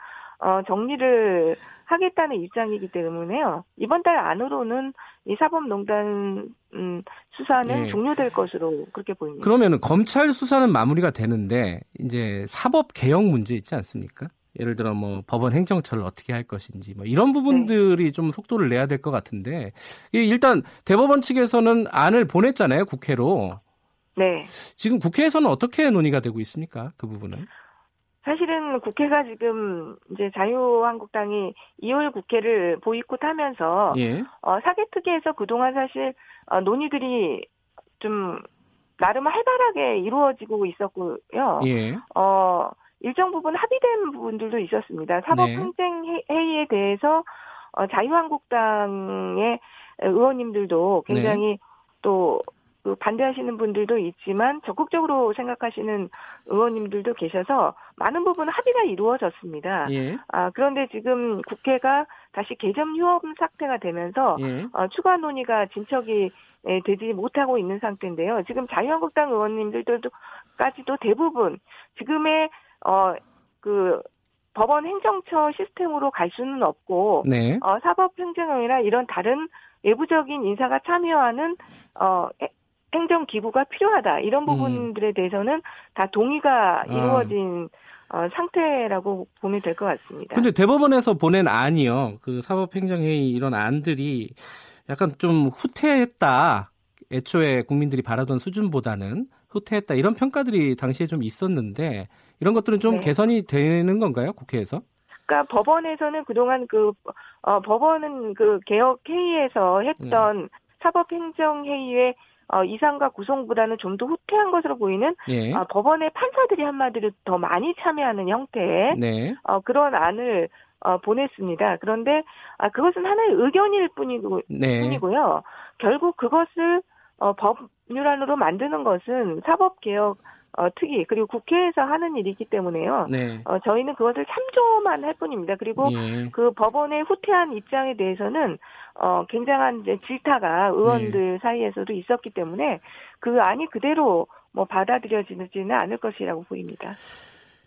어, 정리를 하겠다는 입장이기 때문에요. 이번 달 안으로는 이 사법농단 음, 수사는 예. 종료될 것으로 그렇게 보입니다. 그러면은 검찰 수사는 마무리가 되는데 이제 사법 개혁 문제 있지 않습니까? 예를 들어 뭐 법원 행정처를 어떻게 할 것인지 뭐 이런 부분들이 좀 속도를 내야 될 것 같은데 이 일단 대법원 측에서는 안을 보냈잖아요 국회로 네. 지금 국회에서는 어떻게 논의가 되고 있습니까 그 부분은 사실은 국회가 지금 이제 자유한국당이 2월 국회를 보이콧하면서 예 어, 사개특위에서 그동안 사실 어, 논의들이 좀 나름 활발하게 이루어지고 있었고요. 예. 어, 일정 부분 합의된 부분들도 있었습니다. 네. 사법행정회의에 대해서 어, 자유한국당의 의원님들도 굉장히 또 그 반대하시는 분들도 있지만 적극적으로 생각하시는 의원님들도 계셔서 많은 부분 합의가 이루어졌습니다. 예. 아, 그런데 지금 국회가 다시 개점 휴업 사태가 되면서 예. 어, 추가 논의가 진척이 예, 되지 못하고 있는 상태인데요. 지금 자유한국당 의원님들도까지도 대부분 지금의 어, 그 법원 행정처 시스템으로 갈 수는 없고 네. 어, 사법행정이나 이런 다른 외부적인 인사가 참여하는 어, 해- 행정 기구가 필요하다. 이런 음. 부분들에 대해서는 다 동의가 아. 이루어진 어, 상태라고 보면 될 것 같습니다. 근데 대법원에서 보낸 안이요. 그 사법행정회의 이런 안들이 약간 좀 후퇴했다. 애초에 국민들이 바라던 수준보다는 후퇴했다. 이런 평가들이 당시에 좀 있었는데 이런 것들은 좀 네. 개선이 되는 건가요? 국회에서? 그러니까 법원에서는 그동안 그 어, 법원은 그 개혁 회의에서 했던 사법행정회의의 어, 이상과 구성보다는 좀 더 후퇴한 것으로 보이는 예. 어, 법원의 판사들이 한마디로 더 많이 참여하는 형태의 네. 어, 그런 안을 어, 보냈습니다. 그런데 아, 그것은 하나의 의견일 뿐이고, 네. 뿐이고요. 결국 그것을 어, 법률안으로 만드는 것은 사법개혁 어, 특위 그리고 국회에서 하는 일이기 때문에요. 네. 어, 저희는 그것을 참조만 할 뿐입니다. 그리고 예. 그 법원의 후퇴한 입장에 대해서는 어 굉장한 질타가 의원들 사이에서도 있었기 때문에 그 안이 그대로 뭐 받아들여지지는 않을 것이라고 보입니다.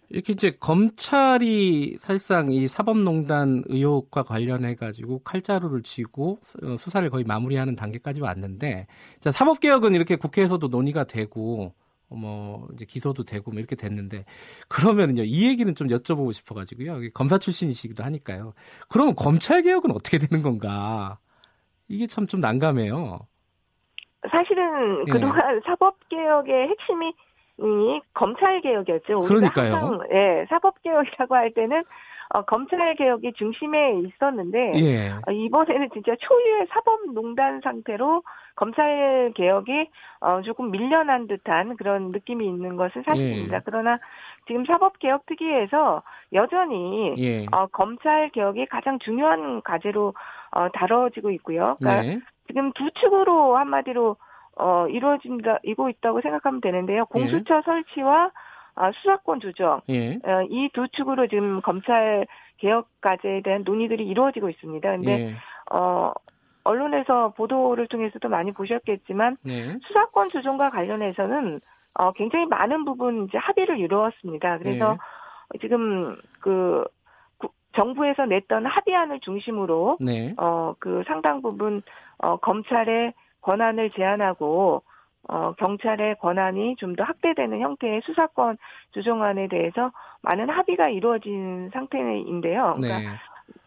이렇게 이제 검찰이 사실상 이 사법농단 의혹과 관련해 가지고 칼자루를 쥐고 어, 수사를 거의 마무리하는 단계까지 왔는데 자 사법개혁은 이렇게 국회에서도 논의가 되고 어, 뭐 이제 기소도 되고 뭐 이렇게 됐는데 그러면은요 이 얘기는 좀 여쭤보고 싶어가지고요 검사 출신이시기도 하니까요 그러면 검찰 개혁은 어떻게 되는 건가 이게 참 좀 난감해요 사실은 예. 그동안 사법 개혁의 핵심이 이 검찰 개혁이었죠. 우리가 그러니까요. 항상, 예, 사법 개혁이라고 할 때는 어, 검찰 개혁이 중심에 있었는데 예 어, 이번에는 진짜 초유의 사법 농단 상태로 검찰 개혁이 어, 조금 밀려난 듯한 그런 느낌이 있는 것은 사실입니다. 예. 그러나 지금 사법 개혁 특위에서 여전히 예. 어, 검찰 개혁이 가장 중요한 과제로 어, 다뤄지고 있고요. 그러니까 네. 지금 두 축으로 한마디로 어, 이루어진다 이고 있다고 생각하면 되는데요. 공수처 설치와 아, 수사권 조정 예. 어, 이 두 축으로 지금 검찰 개혁 과제에 대한 논의들이 이루어지고 있습니다. 근데 예. 어 언론에서 보도를 통해서도 많이 보셨겠지만 네. 수사권 조정과 관련해서는 어 굉장히 많은 부분 이제 합의를 이루었습니다. 그래서 네. 지금 그 구- 정부에서 냈던 합의안을 중심으로 네. 어그 상당 부분 어 검찰의 권한을 제한하고 어 경찰의 권한이 좀 더 확대되는 형태의 수사권 조정안에 대해서 많은 합의가 이루어진 상태인데요. 그러니까 네.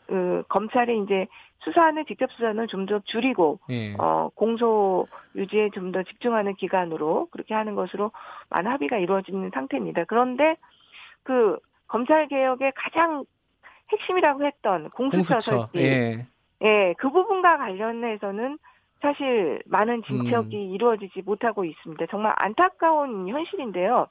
그 검찰이 이제 수사는 직접 수사는 좀 더 줄이고 예. 어 공소 유지에 좀 더 집중하는 기간으로 그렇게 하는 것으로 많은 합의가 이루어지는 상태입니다. 그런데 그 검찰 개혁의 가장 핵심이라고 했던 공수처, 공수처. 설치, 예. 예, 그 부분과 관련해서는 사실 많은 진척이 음. 이루어지지 못하고 있습니다. 정말 안타까운 현실인데요.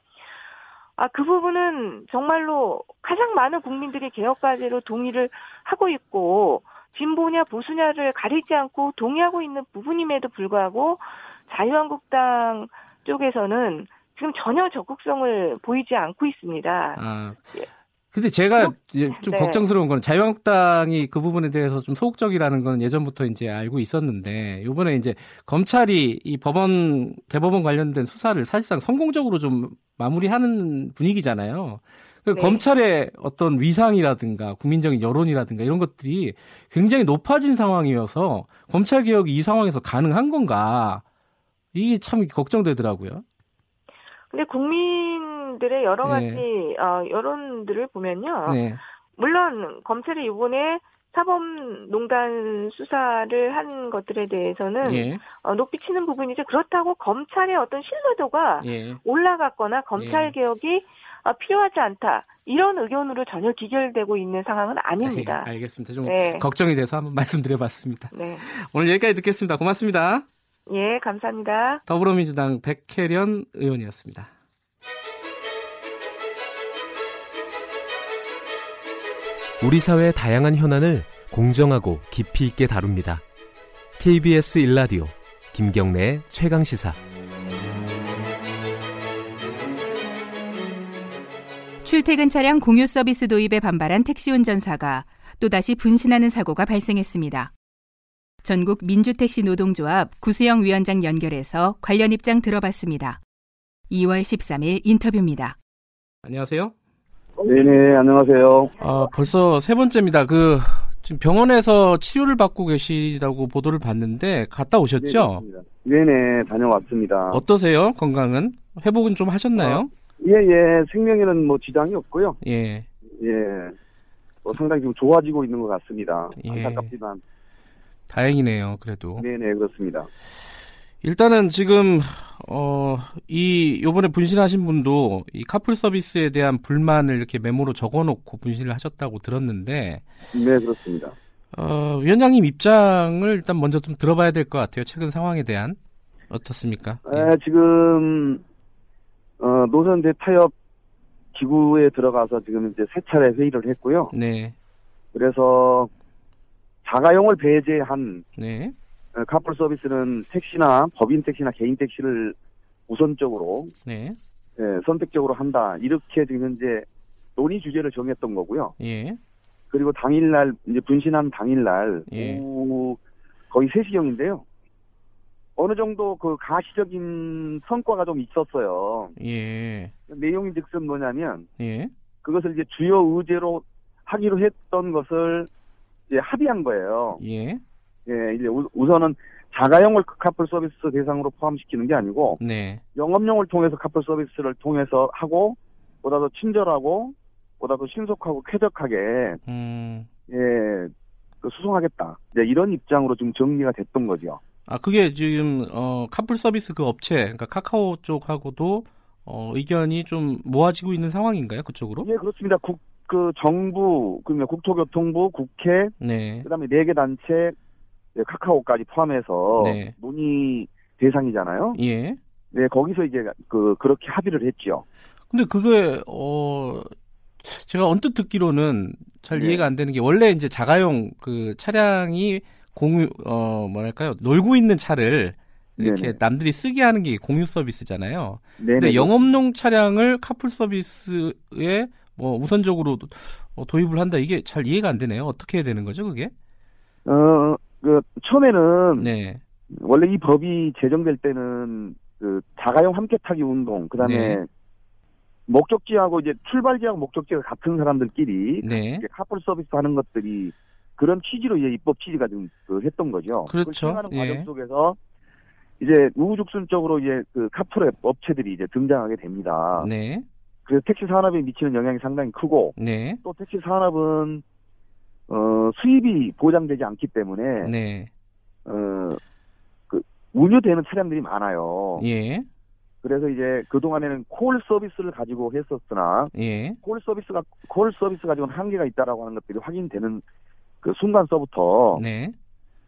아, 그 부분은 정말로 가장 많은 국민들이 개혁 과제로 동의를 하고 있고, 진보냐 보수냐를 가리지 않고 동의하고 있는 부분임에도 불구하고, 자유한국당 쪽에서는 지금 전혀 적극성을 보이지 않고 있습니다. 아. 예. 근데 제가 좀 네. 걱정스러운 건 자유한국당이 그 부분에 대해서 좀 소극적이라는 건 예전부터 이제 알고 있었는데 이번에 이제 검찰이 이 법원 대법원 관련된 수사를 사실상 성공적으로 좀 마무리하는 분위기잖아요. 그 네. 검찰의 어떤 위상이라든가 국민적인 여론이라든가 이런 것들이 굉장히 높아진 상황이어서 검찰 개혁이 이 상황에서 가능한 건가 이게 참 걱정되더라고요. 근데 국민 들의 여러 네. 가지 어, 여론들을 보면요. 네, 물론 검찰이 이번에 사법농단 수사를 한 것들에 대해서는 예, 어, 높이 치는 부분이죠. 그렇다고 검찰의 어떤 신뢰도가 예. 올라갔거나 검찰 예. 개혁이 어, 필요하지 않다 이런 의견으로 전혀 기결되고 있는 상황은 아닙니다. 알- 알겠습니다. 좀 네. 걱정이 돼서 한번 말씀드려봤습니다. 네, 오늘 여기까지 듣겠습니다. 고맙습니다. 예, 감사합니다. 더불어민주당 백혜련 의원이었습니다. 우리 사회의 다양한 현안을 공정하고 깊이 있게 다룹니다. KBS 일라디오 김경래의 최강 시사. 출퇴근 차량 공유 서비스 도입에 반발한 택시 운전사가 또다시 분신하는 사고가 발생했습니다. 전국 민주택시 노동조합 구수영 위원장 연결해서 관련 입장 들어봤습니다. 2월 13일 인터뷰입니다. 안녕하세요. 네네, 안녕하세요. 아, 벌써 세 번째입니다. 그 지금 병원에서 치료를 받고 계시다고 보도를 봤는데 갔다 오셨죠? 네네, 네네, 다녀왔습니다. 어떠세요? 건강은 회복은 좀 하셨나요? 예, 예, 생명에는 뭐 지장이 없고요. 예. 예, 뭐 상당히 좀 좋아지고 있는 것 같습니다. 예. 안타깝지만. 다행이네요. 그래도 네네, 그렇습니다. 일단은 지금 어, 이 요번에 분신하신 분도 이 카풀 서비스에 대한 불만을 이렇게 메모로 적어 놓고 분신을 하셨다고 들었는데 네, 그렇습니다. 어, 위원장님 입장을 일단 먼저 좀 들어봐야 될 것 같아요. 최근 상황에 대한 어떻습니까? 예. 에, 지금, 어, 노선 대타협 기구에 들어가서 지금 이제 세 차례 회의를 했고요. 네, 그래서 자가용을 배제한 네, 어, 카풀 서비스는 택시나 법인 택시나 개인 택시를 우선적으로 네, 예, 선택적으로 한다. 이렇게 지금 현재 논의 주제를 정했던 거고요. 예. 그리고 당일날 이제 분신한 당일날 예. 오후 거의 3시경인데요. 어느 정도 그 가시적인 성과가 좀 있었어요. 예. 내용이 즉슨 뭐냐면 예. 그것을 이제 주요 의제로 하기로 했던 것을 이제 합의한 거예요. 예. 예, 이제 우- 우선은 자가용을 카풀 서비스 대상으로 포함시키는 게 아니고 네. 영업용을 통해서 카풀 서비스를 통해서 하고 보다 더 친절하고 보다 더 신속하고 쾌적하게 음. 예, 그 수송하겠다. 이제 이런 입장으로 지금 정리가 됐던 거죠. 아, 그게 지금, 어, 카풀 서비스 그 업체, 그러니까 카카오 쪽하고도, 어, 의견이 좀 모아지고 있는 상황인가요? 그쪽으로? 예, 그렇습니다. 국, 그 정부, 그러면 국토교통부, 국회, 네. 그다음에 네 개 단체, 예, 카카오까지 포함해서 네. 논의 대상이잖아요. 예. 네, 거기서 이제 그 그렇게 합의를 했죠. 근데 그게, 어, 제가 언뜻 듣기로는 잘 네. 이해가 안 되는 게, 원래 이제 자가용 그 차량이 공유, 어, 뭐랄까요. 놀고 있는 차를 이렇게 네네. 남들이 쓰게 하는 게 공유 서비스잖아요. 네, 근데 네. 영업용 차량을 카풀 서비스에 뭐 우선적으로 어, 도입을 한다 이게 잘 이해가 안 되네요. 어떻게 해야 되는 거죠, 그게? 어, 그 처음에는 네, 원래 이 법이 제정될 때는 그 자가용 함께 타기 운동, 그다음에 네. 목적지하고 이제 출발지하고 목적지가 같은 사람들끼리 네, 카풀 서비스 하는 것들이 그런 취지로 이제 입법 취지가 좀 그 했던 거죠. 그렇죠. 시행하는 예. 과정 속에서 이제 우후죽순적으로 이제 그 카풀 업체들이 이제 등장하게 됩니다. 네, 그래서 택시 산업에 미치는 영향이 상당히 크고 네, 또 택시 산업은 어 수입이 보장되지 않기 때문에 네, 어 그 운유되는 차량들이 많아요. 예, 그래서 이제 그 동안에는 콜 서비스를 가지고 했었으나 예, 콜 서비스가 콜 서비스 가지고는 한계가 있다라고 하는 것들이 확인되는 그 순간서부터 네,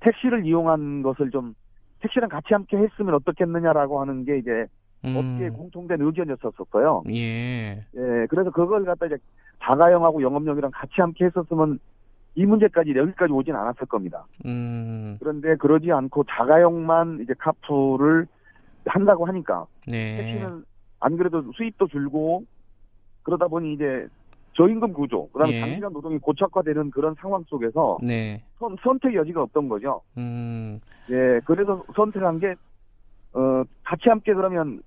택시를 이용한 것을 좀 택시랑 같이 함께 했으면 어떻겠느냐라고 하는 게 이제 음, 공통된 의견이었었어요. 예, 예, 그래서 그걸 갖다 이제 자가용하고 영업용이랑 같이 함께 했었으면 이 문제까지 여기까지 오진 않았을 겁니다. 음, 그런데 그러지 않고 자가용만 이제 카풀을 한다고 하니까 네, 택시는 안 그래도 수입도 줄고 그러다 보니 이제 저임금 구조, 그다음에 예. 장시간 노동이 고착화되는 그런 상황 속에서 네, 선, 선택 여지가 없던 거죠. 음, 예, 그래서 선택한 게 어, 같이 함께 그러면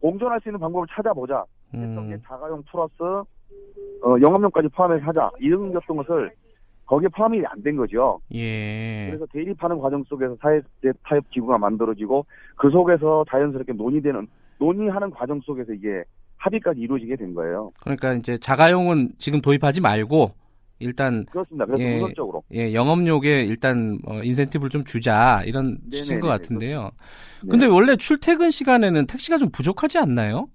공존할 수 있는 방법을 찾아보자. 했던 게 음, 자가용 플러스 어, 영업용까지 포함해서 하자 이런 였던 것을 거기에 포함이 안 된 거죠. 예, 그래서 대립하는 과정 속에서 사회 타협 기구가 만들어지고 그 속에서 자연스럽게 논의되는 논의하는 과정 속에서 이게 합의까지 이루어지게 된 거예요. 그러니까 이제 자가용은 지금 도입하지 말고 일단 그렇습니다. 그래서 예. 우선적으로 예, 영업용에 일단 어, 인센티브를 좀 주자 이런 취지인 것 같은데요. 네. 근데 원래 출퇴근 시간에는 택시가 좀 부족하지 않나요?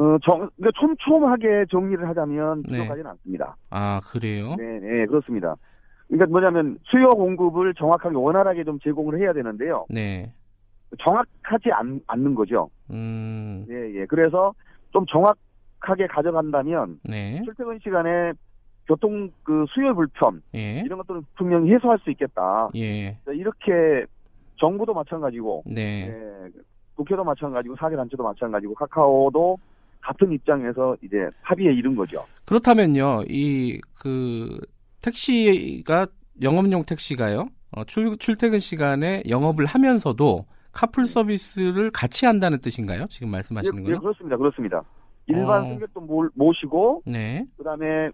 어, 정, 그러니까 촘촘하게 정리를 하자면 네. 부족하지는 않습니다. 아 그래요? 네, 네, 그렇습니다. 그러니까 뭐냐면 수요 공급을 정확하게 원활하게 좀 제공을 해야 되는데요. 네. 정확하지 않, 않는 거죠. 음, 예, 예. 그래서 좀 정확하게 가져간다면 네. 출퇴근 시간에 교통 그 수요 불편 예. 이런 것들은 분명히 해소할 수 있겠다. 예. 이렇게 정부도 마찬가지고 네. 예, 국회도 마찬가지고 사회단체도 마찬가지고 카카오도 같은 입장에서 이제 합의에 이른 거죠. 그렇다면요, 이 그 택시가 영업용 택시가요. 어, 출, 출퇴근 시간에 영업을 하면서도 카풀 서비스를 같이 한다는 뜻인가요? 지금 말씀하시는 예, 예, 거요? 그렇습니다. 그렇습니다. 일반 어. 승객도 몰- 모시고 네. 그다음에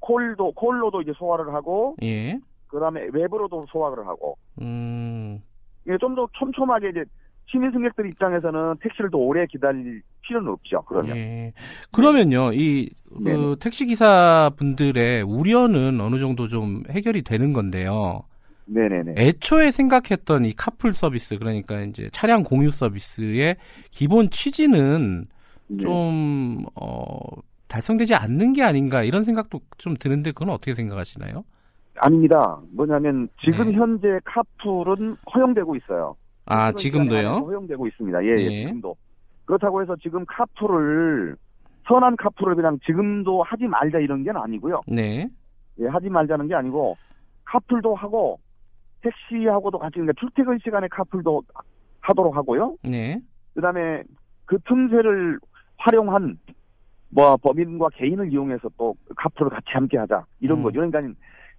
콜도 콜로도 이제 소화를 하고 예. 그다음에 웹으로도 소화를 하고 음. 이게 좀더 촘촘하게 이제 시민 승객들 입장에서는 택시를 더 오래 기다릴 필요는 없죠. 그러면 예. 그러면요, 이, 그, 네네. 택시 기사 분들의 우려는 어느 정도 좀 해결이 되는 건데요. 네네네. 애초에 생각했던 이 카풀 서비스, 그러니까 이제 차량 공유 서비스의 기본 취지는 네. 좀, 어, 달성되지 않는 게 아닌가 이런 생각도 좀 드는데 그건 어떻게 생각하시나요? 아닙니다. 뭐냐면 지금 네. 현재 카풀은 허용되고 있어요. 아, 지금도요? 허용되고 있습니다. 예, 예, 예. 지금도. 그렇다고 해서 지금 카풀을 선한 카풀을 그냥 지금도 하지 말자 이런 게 아니고요. 네. 예, 하지 말자는 게 아니고 카풀도 하고 택시하고도 같이 그러니까 출퇴근 시간에 카풀도 하도록 하고요. 네. 그다음에 그 틈새를 활용한 뭐 법인과 개인을 이용해서 또 카풀을 같이 함께 하자 이런 음. 거죠. 그러니까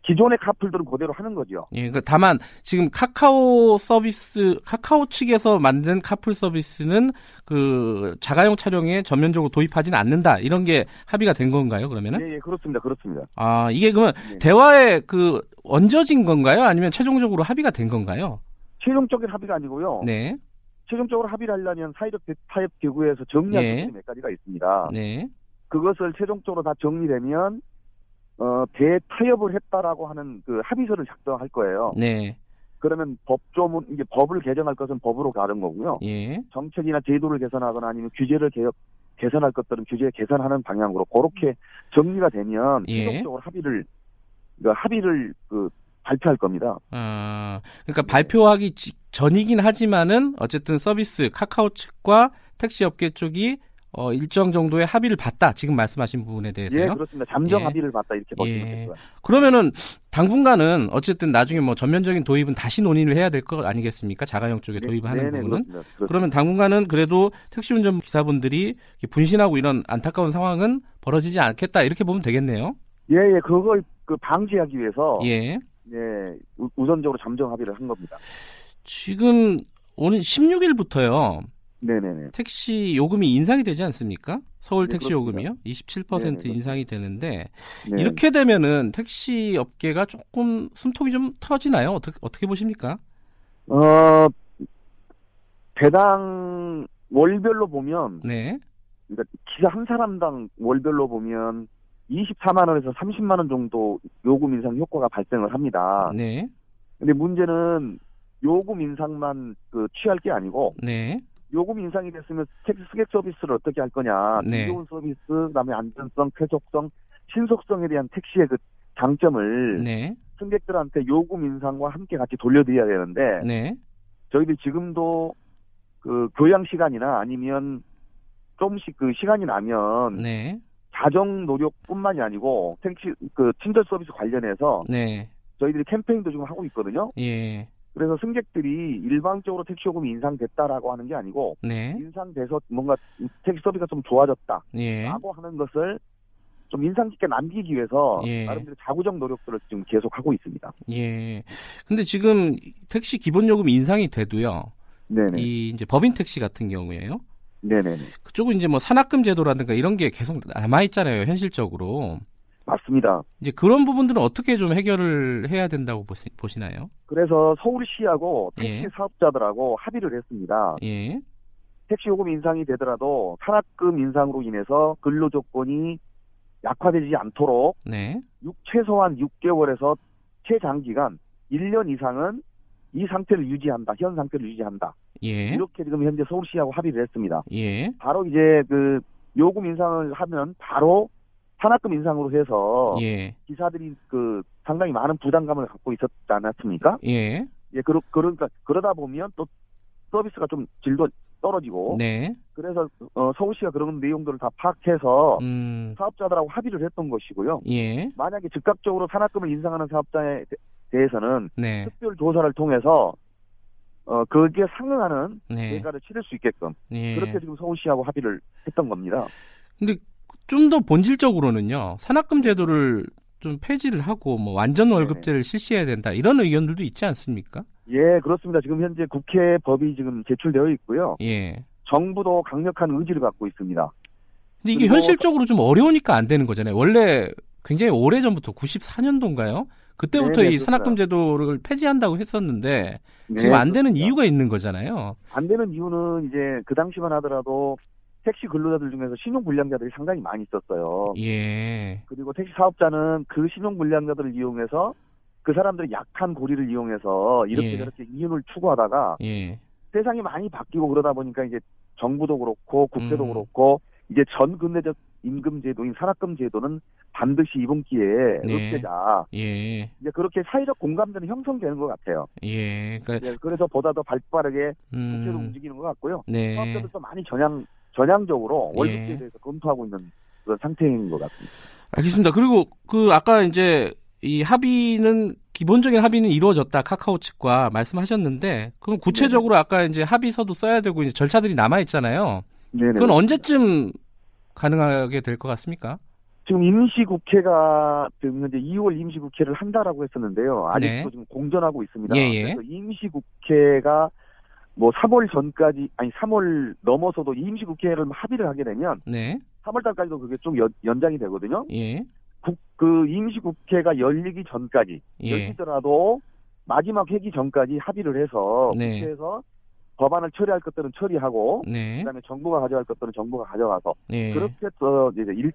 기존의 카풀들은 그대로 하는 거죠. 예, 그러니까 다만 지금 카카오 서비스 카카오 측에서 만든 카풀 서비스는 그 자가용 차량에 전면적으로 도입하지는 않는다 이런 게 합의가 된 건가요? 그러면은 예, 예, 그렇습니다. 그렇습니다. 아 이게 그러면 네. 대화에 그 얹어진 건가요? 아니면 최종적으로 합의가 된 건가요? 최종적인 합의가 아니고요. 네, 최종적으로 합의를 하려면 사회적 대- 타협 기구에서 정리할 예. 부분이 몇 가지가 있습니다. 네, 그것을 최종적으로 다 정리되면 어, 대타협을 했다라고 하는 그 합의서를 작성할 거예요. 네, 그러면 법조문 이게 법을 개정할 것은 법으로 가는 거고요. 예, 정책이나 제도를 개선하거나 아니면 규제를 개혁 개선할 것들은 규제 개선하는 방향으로 그렇게 정리가 되면 예. 최종적으로 합의를 그 합의를 그 발표할 겁니다. 아 그러니까 발표하기 지- 전이긴 하지만은 어쨌든 서비스 카카오 측과 택시 업계 쪽이 어, 일정 정도의 합의를 봤다. 지금 말씀하신 부분에 대해서요. 예, 그렇습니다. 잠정 예. 합의를 봤다 이렇게 보시면 예. 될 거예요. 그러면은 당분간은 어쨌든 나중에 뭐 전면적인 도입은 다시 논의를 해야 될 것 아니겠습니까? 자가용 쪽에 도입하는 네, 네, 부분은. 그렇습니다. 그렇습니다. 그러면 당분간은 그래도 택시 운전 기사분들이 분신하고 이런 안타까운 상황은 벌어지지 않겠다 이렇게 보면 되겠네요. 예, 예, 그걸 그 방지하기 위해서 예. 예, 우- 우선적으로 잠정 합의를 한 겁니다. 지금 오늘 16일부터요. 네네네. 택시 요금이 인상이 되지 않습니까? 서울 네, 택시 그렇습니다. 요금이요. 27% 네, 네, 인상이 되는데 네. 이렇게 되면은 택시 업계가 조금 숨통이 좀 터지나요? 어떻게 어떻게 보십니까? 어, 배당 월별로 보면, 네. 그러니까 기사 한 사람당 월별로 보면 24만 원에서 30만 원 정도 요금 인상 효과가 발생을 합니다. 네. 근데 문제는 요금 인상만 그 취할 게 아니고 네. 요금 인상이 됐으면 택시 승객 서비스를 어떻게 할 거냐, 네. 좋은 서비스, 그다음에 안전성, 쾌적성, 신속성에 대한 택시의 그 장점을 네. 승객들한테 요금 인상과 함께 같이 돌려드려야 되는데 네. 저희들이 지금도 그 교양 시간이나 아니면 조금씩 그 시간이 나면 네. 자정 노력뿐만이 아니고 택시 그 친절 서비스 관련해서 네. 저희들이 캠페인도 지금 하고 있거든요. 예. 그래서 승객들이 일방적으로 택시 요금이 인상됐다라고 하는 게 아니고 네. 인상돼서 뭔가 택시 서비스가 좀 좋아졌다라고 예. 하는 것을 좀 인상 깊게 남기기 위해서 예. 나름대로 자구적 노력들을 지금 계속 하고 있습니다. 예. 근데 지금 택시 기본 요금 인상이 돼도요. 네네. 이 이제 법인 택시 같은 경우에요. 네네네. 그쪽은 이제 뭐 산학금 제도라든가 이런 게 계속 남아 있잖아요, 현실적으로. 맞습니다. 이제 그런 부분들은 어떻게 좀 해결을 해야 된다고 보시, 보시 나요? 그래서 서울시하고 택시 예. 사업자들하고 합의를 했습니다. 예. 택시 요금 인상이 되더라도 산학금 인상으로 인해서 근로 조건이 약화되지 않도록 네. 육- 최소한 6개월에서 최장기간 1년 이상은 이 상태를 유지한다. 현 상태를 유지한다. 예. 이렇게 지금 현재 서울시하고 합의를 했습니다. 예. 바로 이제 그 요금 인상을 하면 바로 산학금 인상으로 해서 예. 기사들이 그 상당히 많은 부담감을 갖고 있었지 않았습니까? 예. 예, 그러, 그러니까 그러다 보면 또 서비스가 좀 질도 떨어지고 네. 그래서 어, 서울시가 그런 내용들을 다 파악해서 음. 사업자들하고 합의를 했던 것이고요. 예. 만약에 즉각적으로 산학금을 인상하는 사업자에 대- 대해서는 네. 특별 조사를 통해서 어 거기에 상응하는 네. 대가를 치를 수 있게끔 예. 그렇게 지금 서울시하고 합의를 했던 겁니다. 근데 좀 더 본질적으로는요. 산학금 제도를 좀 폐지를 하고 뭐 완전 월급제를 실시해야 된다. 이런 의견들도 있지 않습니까? 예, 그렇습니다. 지금 현재 국회 법이 지금 제출되어 있고요. 예. 정부도 강력한 의지를 갖고 있습니다. 근데 이게 현실적으로 좀 어려우니까 안 되는 거잖아요. 원래 굉장히 오래 전부터 94년도인가요? 그때부터 네네, 이 산학금 제도를 폐지한다고 했었는데 네, 지금 안 되는 그렇습니다. 이유가 있는 거잖아요. 안 되는 이유는 이제 그 당시만 하더라도 택시 근로자들 중에서 신용 불량자들이 상당히 많이 있었어요. 예. 그리고 택시 사업자는 그 신용 불량자들을 이용해서 그 사람들의 약한 고리를 이용해서 이렇게 예. 저렇게 이윤을 추구하다가 예. 세상이 많이 바뀌고 그러다 보니까 이제 정부도 그렇고 국회도 음. 그렇고 이제 전 근대적 임금 제도인 산학금 제도는 반드시 이번 기회에 네. 없애자. 예. 이제 그렇게 사회적 공감대는 형성되는 것 같아요. 예. 그러니까 예, 그래서 보다 더 발빠르게 국회로 음. 움직이는 것 같고요. 네. 사업자들도 많이 전향 전향적으로 예. 월급제에 대해서 검토하고 있는 그런 상태인 것 같습니다. 알겠습니다. 그리고 그 아까 이제 이 합의는 기본적인 합의는 이루어졌다 카카오 측과 말씀하셨는데 그럼 구체적으로 아까 이제 합의서도 써야 되고 이제 절차들이 남아 있잖아요. 네네. 그건 언제쯤 가능하게 될 것 같습니까? 지금 임시국회가 지금 현재 2월 임시국회를 한다라고 했었는데요. 아직도 네. 지금 공전하고 있습니다. 예, 예. 그래서 임시국회가 뭐 3월 전까지 아니 3월 넘어서도 임시국회를 합의를 하게 되면 네. 3월 달까지도 그게 좀 연, 연장이 되거든요. 예. 국, 그 임시국회가 열리기 전까지 예. 열리더라도 마지막 회기 전까지 합의를 해서 네. 국회에서 법안을 처리할 것들은 처리하고 네. 그다음에 정부가 가져갈 것들은 정부가 가져가서 네. 그렇게 해서 이제 일,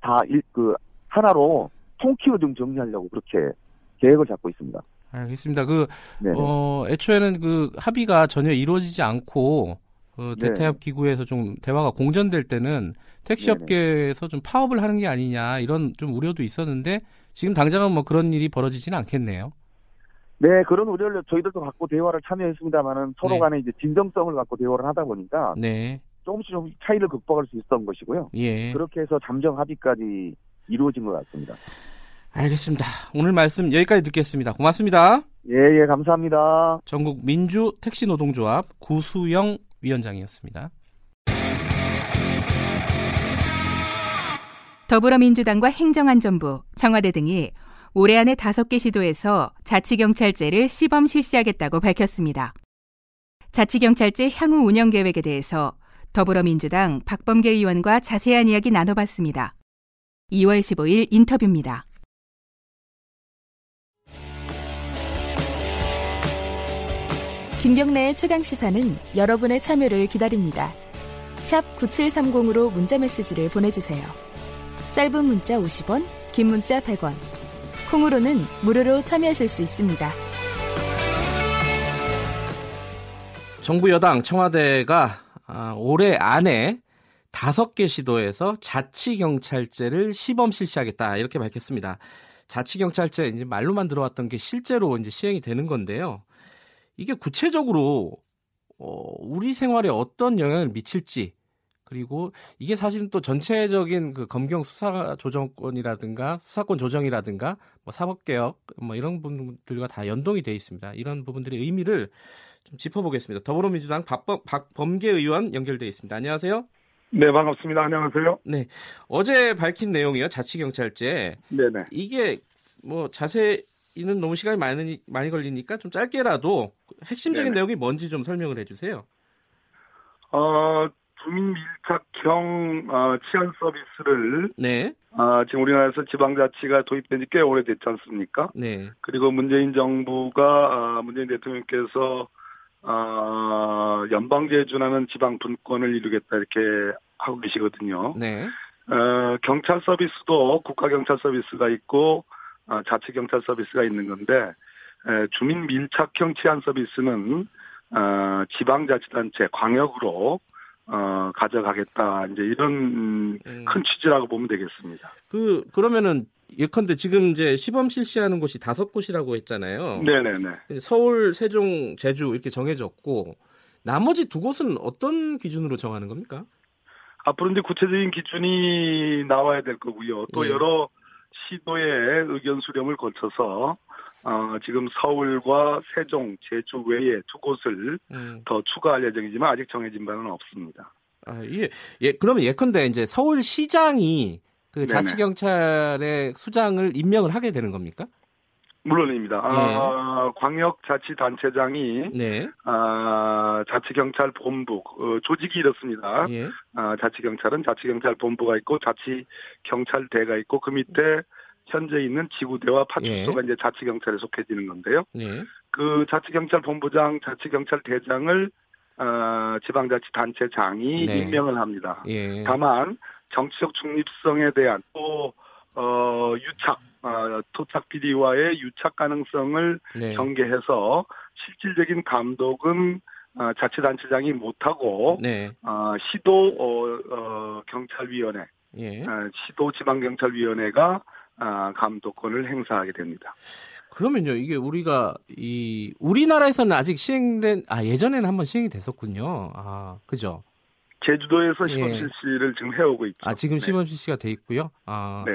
다, 일, 그, 하나로 통키로 좀 정리하려고 그렇게 계획을 잡고 있습니다. 알겠습니다. 그, 네. 어, 애초에는 그 합의가 전혀 이루어지지 않고, 그 네. 대타협 기구에서 좀 대화가 공전될 때는 택시 네네. 업계에서 좀 파업을 하는 게 아니냐 이런 좀 우려도 있었는데 지금 당장은 뭐 그런 일이 벌어지지는 않겠네요. 네, 그런 우려를 저희들도 갖고 대화를 참여했습니다만은 서로 네. 간에 이제 진정성을 갖고 대화를 하다 보니까 네. 조금씩 좀 차이를 극복할 수 있었던 것이고요. 예. 그렇게 해서 잠정 합의까지 이루어진 것 같습니다. 알겠습니다. 오늘 말씀 여기까지 듣겠습니다. 고맙습니다. 예, 예, 감사합니다. 전국 민주 택시 노동조합 구수영 위원장이었습니다. 더불어민주당과 행정안전부, 청와대 등이 올해 안에 다섯 개 시도에서 자치경찰제를 시범 실시하겠다고 밝혔습니다. 자치경찰제 향후 운영 계획에 대해서 더불어민주당 박범계 의원과 자세한 이야기 나눠봤습니다. 2월 15일 인터뷰입니다. 김경래의 최강 시사는 여러분의 참여를 기다립니다. 샵 9730으로 문자 메시지를 보내주세요. 짧은 문자 50원, 긴 문자 100원. 콩으로는 무료로 참여하실 수 있습니다. 정부 여당 청와대가 아, 올해 안에 다섯 개 시도에서 자치경찰제를 시범 실시하겠다 이렇게 밝혔습니다. 자치경찰제 이제 말로만 들어왔던 게 실제로 이제 시행이 되는 건데요. 이게 구체적으로 어, 우리 생활에 어떤 영향을 미칠지 그리고 이게 사실은 또 전체적인 그 검경 수사 조정권이라든가 수사권 조정이라든가 뭐 사법개혁 뭐 이런 부분들과 다 연동이 돼 있습니다. 이런 부분들의 의미를 좀 짚어보겠습니다. 더불어민주당 박범, 박범계 의원 연결돼 있습니다. 안녕하세요. 네, 반갑습니다. 안녕하세요. 네, 어제 밝힌 내용이요. 자치경찰제 네네. 이게 뭐 자세 히는 너무 시간이 많이 많이 걸리니까 좀 짧게라도 핵심적인 네네. 내용이 뭔지 좀 설명을 해주세요. 어, 주민 밀착형 어, 치안 서비스를 네, 어, 지금 우리나라에서 지방자치가 도입된 지 꽤 오래됐지 않습니까? 네, 그리고 문재인 정부가 어, 문재인 대통령께서 어, 연방제에 준하는 지방 분권을 이루겠다 이렇게 하고 계시거든요. 네, 어, 경찰 서비스도 국가 경찰 서비스가 있고 어, 자치 경찰 서비스가 있는 건데 에, 주민 밀착형 치안 서비스는 어, 지방자치단체 광역으로 어, 가져가겠다 이제 이런 음, 음. 큰 취지라고 보면 되겠습니다. 그 그러면은 예컨대 지금 이제 시범 실시하는 곳이 다섯 곳이라고 했잖아요. 네네네. 서울, 세종, 제주 이렇게 정해졌고 나머지 두 곳은 어떤 기준으로 정하는 겁니까? 앞으로 이제 구체적인 기준이 나와야 될 거고요. 또 예. 여러 시도의 의견 수렴을 거쳐서 어, 지금 서울과 세종, 제주 외에 두 곳을 음. 더 추가할 예정이지만 아직 정해진 바는 없습니다. 아, 예, 예, 그러면 예컨대 이제 서울시장이 그. 자치경찰의 수장을 임명을 하게 되는 겁니까? 물론입니다. 아, 광역자치단체장이 네. 아, 자치경찰본부 어, 조직이 이렇습니다. 예. 아, 자치경찰은 자치경찰본부가 있고 자치경찰대가 있고 그 밑에 현재 있는 지구대와 파출소가 이제 자치경찰에 속해지는 건데요. 네. 그 자치경찰본부장, 자치경찰대장을 어, 지방자치단체장이 네. 임명을 합니다. 예. 다만 정치적 중립성에 대한 또 어, 유착, 어, 토착 비리와의 유착 가능성을 네. 경계해서 실질적인 감독은 어, 자치단체장이 못하고 네. 어, 시도 어, 어, 경찰위원회, 예. 어, 시도 지방경찰위원회가 아, 감독권을 행사하게 됩니다. 그러면요, 이게 우리가 이 우리나라에서는 아직 시행된 아 예전에는 한번 시행이 됐었군요. 아 그죠? 제주도에서 시범 예. 실시를 지금 해오고 있죠. 아 지금 네. 시범 실시가 돼 있고요. 아. 네.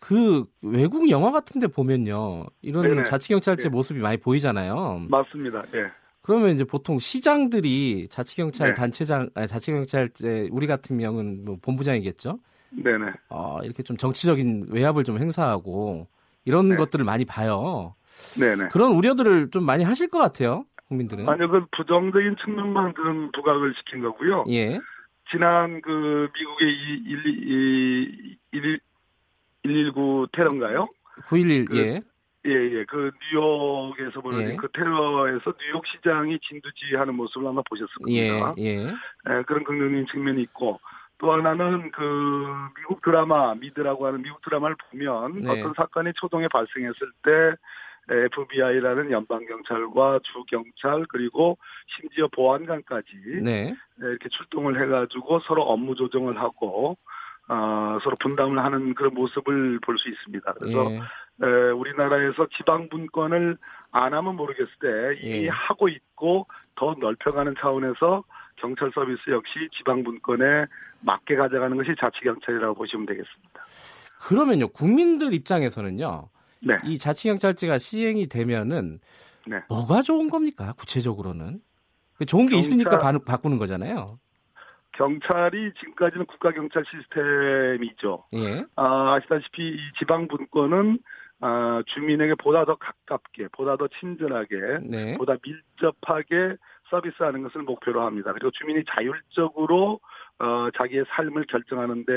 그 외국 영화 같은데 보면요, 이런 네네. 자치 경찰제 네. 모습이 많이 보이잖아요. 맞습니다. 예. 그러면 이제 보통 시장들이 자치 경찰 네. 단체장, 아니, 자치 경찰제 우리 같은 경우는 뭐 본부장이겠죠. 네네. 어, 이렇게 좀 정치적인 외압을 좀 행사하고 이런 네. 것들을 많이 봐요. 네네. 그런 우려들을 좀 많이 하실 것 같아요. 국민들은. 아니요, 그 부정적인 측면만 좀 부각을 시킨 거고요. 예. 지난 그 미국의 이 1, 119 테러인가요? 911 그- 예. 예, 예. 그 뉴욕에서 벌어진 예. 그 테러에서 뉴욕 시장이 진두지휘하는 모습을 아마 보셨을 예. 겁니다. 예. 예, 그런 긍정적인 측면이 있고 또 하나는 그 미국 드라마 미드라고 하는 미국 드라마를 보면 네. 어떤 사건이 초동에 발생했을 때 FBI라는 연방 경찰과 주 경찰 그리고 심지어 보안관까지 네. 이렇게 출동을 해가지고 서로 업무 조정을 하고 어, 서로 분담을 하는 그런 모습을 볼 수 있습니다. 그래서 예. 에, 우리나라에서 지방 분권을 안 하면 모르겠을 때 이미 예. 하고 있고 더 넓혀가는 차원에서 경찰 서비스 역시 지방 분권에 맞게 가져가는 것이 자치 경찰이라고 보시면 되겠습니다. 그러면요. 국민들 입장에서는요. 네. 이 자치경찰제가 시행이 되면은 네. 뭐가 좋은 겁니까? 구체적으로는. 그 좋은 게 경찰- 있으니까 바, 바꾸는 거잖아요. 경찰이 지금까지는 국가 경찰 시스템이죠. 예. 아, 아시다시피 이 지방 분권은 아, 주민에게 보다 더 가깝게, 보다 더 친절하게, 네. 보다 밀접하게 서비스하는 것을 목표로 합니다. 그리고 주민이 자율적으로 어, 자기의 삶을 결정하는데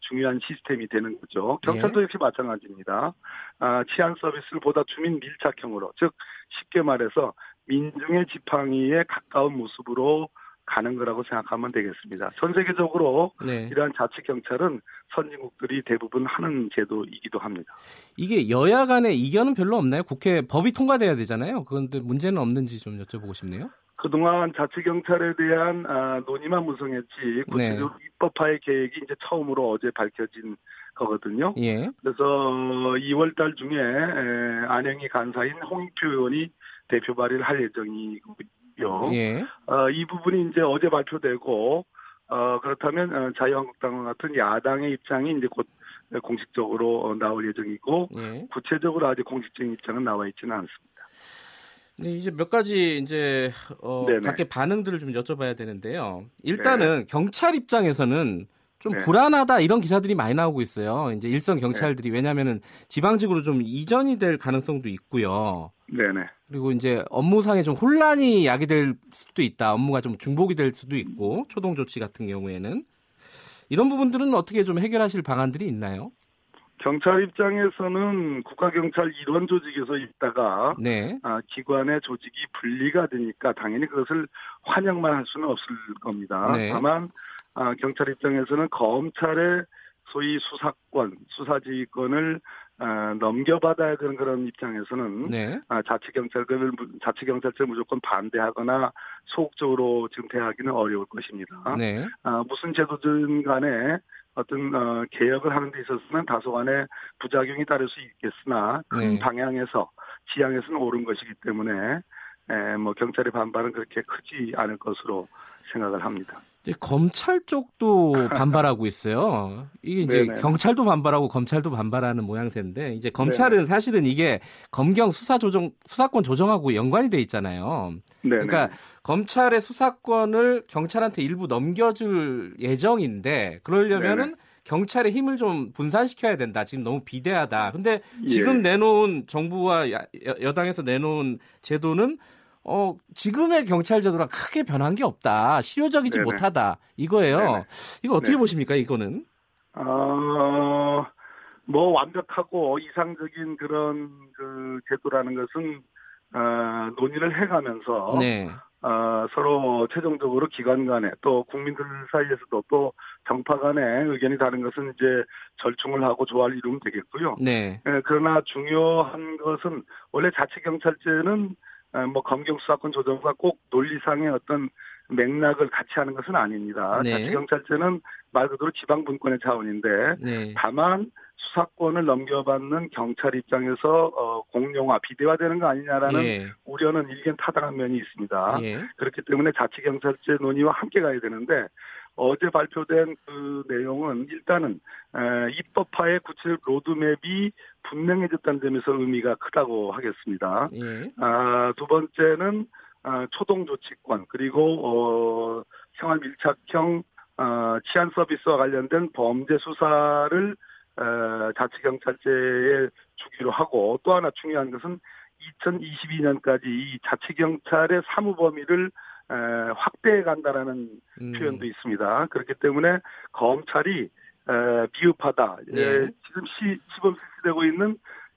중요한 시스템이 되는 거죠. 경찰도 역시 마찬가지입니다. 아, 치안 서비스를 보다 주민 밀착형으로, 즉 쉽게 말해서 민중의 지팡이에 가까운 모습으로 가는 거라고 생각하면 되겠습니다. 전 세계적으로 네. 이러한 자치 경찰은 선진국들이 대부분 하는 제도이기도 합니다. 이게 여야 간의 이견은 별로 없나요? 국회 법이 통과돼야 되잖아요. 그런데 문제는 없는지 좀 여쭤보고 싶네요. 그동안 자치 경찰에 대한 아, 논의만 무성했지 구체적으로 입법화의 계획이 이제 처음으로 어제 밝혀진 거거든요. 예. 그래서 2월 달 중에 에, 안영희 간사인 홍익표 의원이 대표 발의를 할 예정이고요. 예. 어, 이 부분이 이제 어제 발표되고 어, 그렇다면 어, 자유한국당과 같은 야당의 입장이 이제 곧 공식적으로 어, 나올 예정이고 예. 구체적으로 아직 공식적인 입장은 나와 있지는 않습니다. 네, 이제 몇 가지 이제 어, 네네. 각계 반응들을 좀 여쭤봐야 되는데요. 일단은 경찰 입장에서는 좀 네. 불안하다 이런 기사들이 많이 나오고 있어요. 이제 일선 경찰들이 왜냐하면은 지방직으로 좀 이전이 될 가능성도 있고요. 네네. 그리고 이제 업무상에 좀 혼란이 야기될 수도 있다. 업무가 좀 중복이 될 수도 있고 초동 조치 같은 경우에는 이런 부분들은 어떻게 좀 해결하실 방안들이 있나요? 경찰 입장에서는 국가경찰 일원 조직에서 있다가 네. 아, 기관의 조직이 분리가 되니까 당연히 그것을 환영만 할 수는 없을 겁니다. 네. 다만 아, 경찰 입장에서는 검찰의 소위 수사권, 수사지휘권을 아, 넘겨받아야 되는 그런 입장에서는 네. 아, 자치경찰을 자치경찰제 무조건 반대하거나 소극적으로 지금 대하기는 어려울 것입니다. 네. 아, 무슨 제도든 간에 어떤 어, 개혁을 하는 데 있어서는 다소간의 부작용이 따를 수 있겠으나 큰 네. 방향에서 지향에서는 옳은 것이기 때문에 에, 뭐 경찰의 반발은 그렇게 크지 않을 것으로 생각을 합니다. 이제 검찰 쪽도 반발하고 있어요. 이게 이제 네네. 경찰도 반발하고 검찰도 반발하는 모양새인데 이제 검찰은 사실은 이게 검경 수사 조정 수사권 조정하고 연관이 돼 있잖아요. 네. 그러니까 검찰의 수사권을 경찰한테 일부 넘겨줄 예정인데 그러려면은 경찰의 힘을 좀 분산시켜야 된다. 지금 너무 비대하다. 근데 지금 예. 내놓은 정부와 야- 여- 여당에서 내놓은 제도는 어 지금의 경찰 제도랑 크게 변한 게 없다. 실효적이지 네네. 못하다. 이거예요. 네네. 이거 어떻게 네. 보십니까? 이거는? 어, 뭐 완벽하고 이상적인 그런 그 제도라는 것은 어, 논의를 해가면서 네. 어, 서로 최종적으로 기관 간에 또 국민들 사이에서도 또 정파 간에 의견이 다른 것은 이제 절충을 하고 조화를 이루면 되겠고요. 네. 예, 그러나 중요한 것은 원래 자치경찰제는 어, 뭐 검경 수사권 조정과 꼭 논리상의 어떤 맥락을 같이 하는 것은 아닙니다. 네. 자치경찰제는 말 그대로 지방 분권의 차원인데 네. 다만 수사권을 넘겨받는 경찰 입장에서 어, 공룡화 비대화되는 거 아니냐라는 예. 우려는 일견 타당한 면이 있습니다. 예. 그렇기 때문에 자치경찰제 논의와 함께 가야 되는데 어제 발표된 그 내용은 일단은 에, 입법화의 구체적 로드맵이 분명해졌다는 점에서 의미가 크다고 하겠습니다. 예. 아, 두 번째는 어, 초동 조치권 그리고 어, 생활 밀착형 어, 치안 서비스와 관련된 범죄 수사를 어, 자치경찰제에 주기로 하고 또 하나 중요한 것은 2022년까지 이 자치경찰의 사무 범위를 에, 확대해 간다라는 음. 표현도 있습니다. 그렇기 때문에 검찰이 에, 비읍하다. 예. 예, 지금 시, 시범 실시되고 있는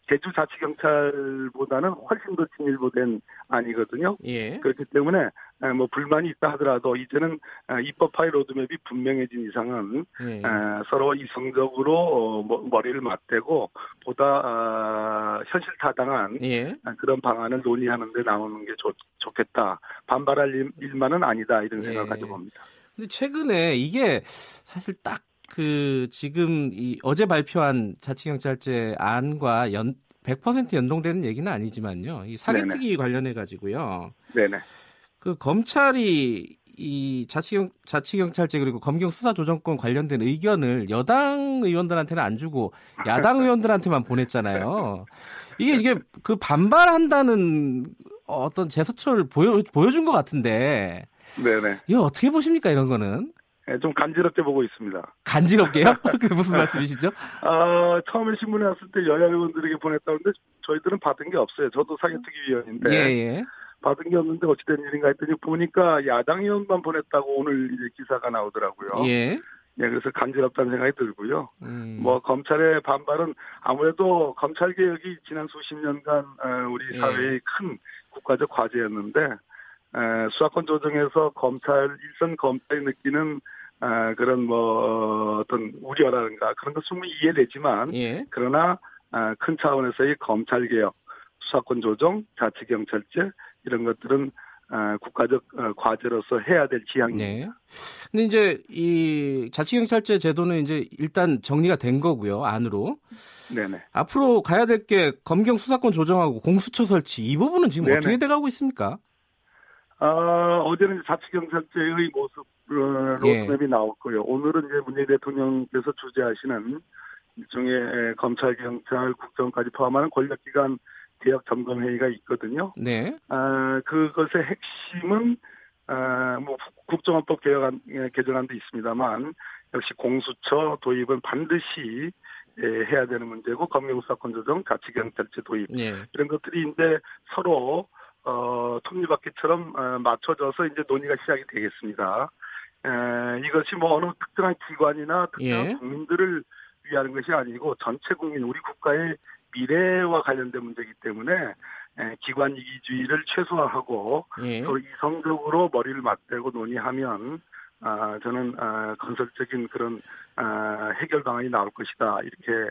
제주 자치경찰보다는 훨씬 더 진일보된 안이거든요. 예. 그렇기 때문에 에, 뭐 불만이 있다 하더라도 이제는 에, 입법화의 로드맵이 분명해진 이상은 예. 에, 서로 이성적으로 어, 머- 머리를 맞대고 보다 아, 현실 타당한 예. 아, 그런 방안을 논의하는 데 나오는 게 좋, 좋겠다. 반발할 일, 일만은 아니다. 이런 예. 생각을 가지고 봅니다. 근데 최근에 이게 사실 딱 그 지금 이 어제 발표한 자치경찰제 안과 연 100% 연동되는 얘기는 아니지만요. 이 사기특위 관련해 가지고요. 네네. 그 검찰이 이 자치경 자치경찰제 그리고 검경 수사 조정권 관련된 의견을 여당 의원들한테는 안 주고 야당 의원들한테만 보냈잖아요. 이게 이게 그 반발한다는 어떤 제스처를 보여 보여준 것 같은데 네네. 이거 어떻게 보십니까 이런 거는 예, 좀 간지럽게 보고 있습니다. 간지럽게요? 그 무슨 말씀이시죠? 아, 처음에 신문에 왔을 때 여야 의원들에게 보냈다는데 저희들은 받은 게 없어요. 저도 사기특위위원인데 예 예. 받은 게 없는데 어찌된 일인가 했더니 보니까 야당 의원만 보냈다고 오늘 이제 기사가 나오더라고요. 예. 예, 그래서 간지럽다는 생각이 들고요. 음. 뭐 검찰의 반발은 아무래도 검찰 개혁이 지난 수십 년간 어, 우리 예. 사회의 큰 국가적 과제였는데 에, 수사권 조정에서 검찰 일선 검찰이 느끼는 아, 그런 뭐 어떤 우려라든가 그런 것 충분히 이해되지만 예. 그러나 아, 큰 차원에서의 검찰 개혁, 수사권 조정, 자치 경찰제 이런 것들은 아, 국가적 어, 과제로서 해야 될 지향입니다. 네. 근데 이제 이 자치경찰제 제도는 이제 일단 정리가 된 거고요 안으로 네네. 앞으로 가야 될 게 검경 수사권 조정하고 공수처 설치 이 부분은 지금 네네. 어떻게 돼가고 있습니까? 아, 어제는 이제 자치경찰제의 모습, 어, 예. 로드맵이 나왔고요. 오늘은 이제 문재인 대통령께서 주재하시는 일종의 에, 검찰, 경찰, 국정까지 포함하는 권력기관 개혁 점검 회의가 있거든요. 네. 아, 그것의 핵심은, 아, 뭐, 국- 국정원법 개혁안, 예, 개정안도 있습니다만, 역시 공수처 도입은 반드시 예, 해야 되는 문제고, 검경수사권 조정, 자치경찰제 도입, 예. 이런 것들이 이제 서로 어, 톱니바퀴처럼 어, 맞춰져서 이제 논의가 시작이 되겠습니다. 에, 이것이 뭐 어느 특정한 기관이나 특정한 예. 국민들을 위하는 것이 아니고 전체 국민, 우리 국가의 미래와 관련된 문제이기 때문에 에, 기관 이기주의를 최소화하고 예. 또 이성적으로 머리를 맞대고 논의하면 아, 저는 아, 건설적인 그런 아, 해결 방안이 나올 것이다 이렇게 에,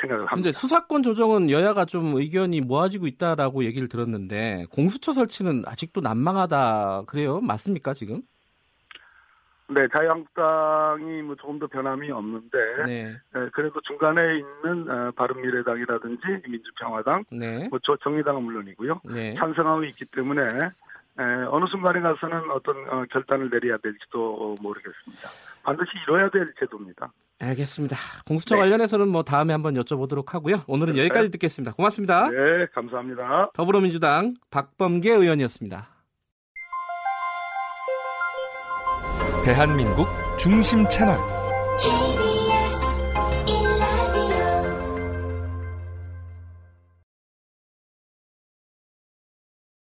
생각을 합니다. 근데 수사권 조정은 여야가 좀 의견이 모아지고 있다라고 얘기를 들었는데 공수처 설치는 아직도 난망하다 그래요? 맞습니까 지금? 네, 자유한국당이 뭐 조금 더 변함이 없는데, 네. 에, 그래도 중간에 있는 어, 바른미래당이라든지 민주평화당, 네. 뭐저 정의당은 물론이고요. 네. 찬성하고 있기 때문에 에, 어느 순간에 가서는 어떤 어, 결단을 내려야 될지도 어, 모르겠습니다. 반드시 이뤄야 될 제도입니다. 알겠습니다. 공수처 네. 관련해서는 뭐 다음에 한번 여쭤보도록 하고요. 오늘은 여기까지 듣겠습니다. 고맙습니다. 네, 감사합니다. 더불어민주당 박범계 의원이었습니다. 대한민국 중심 채널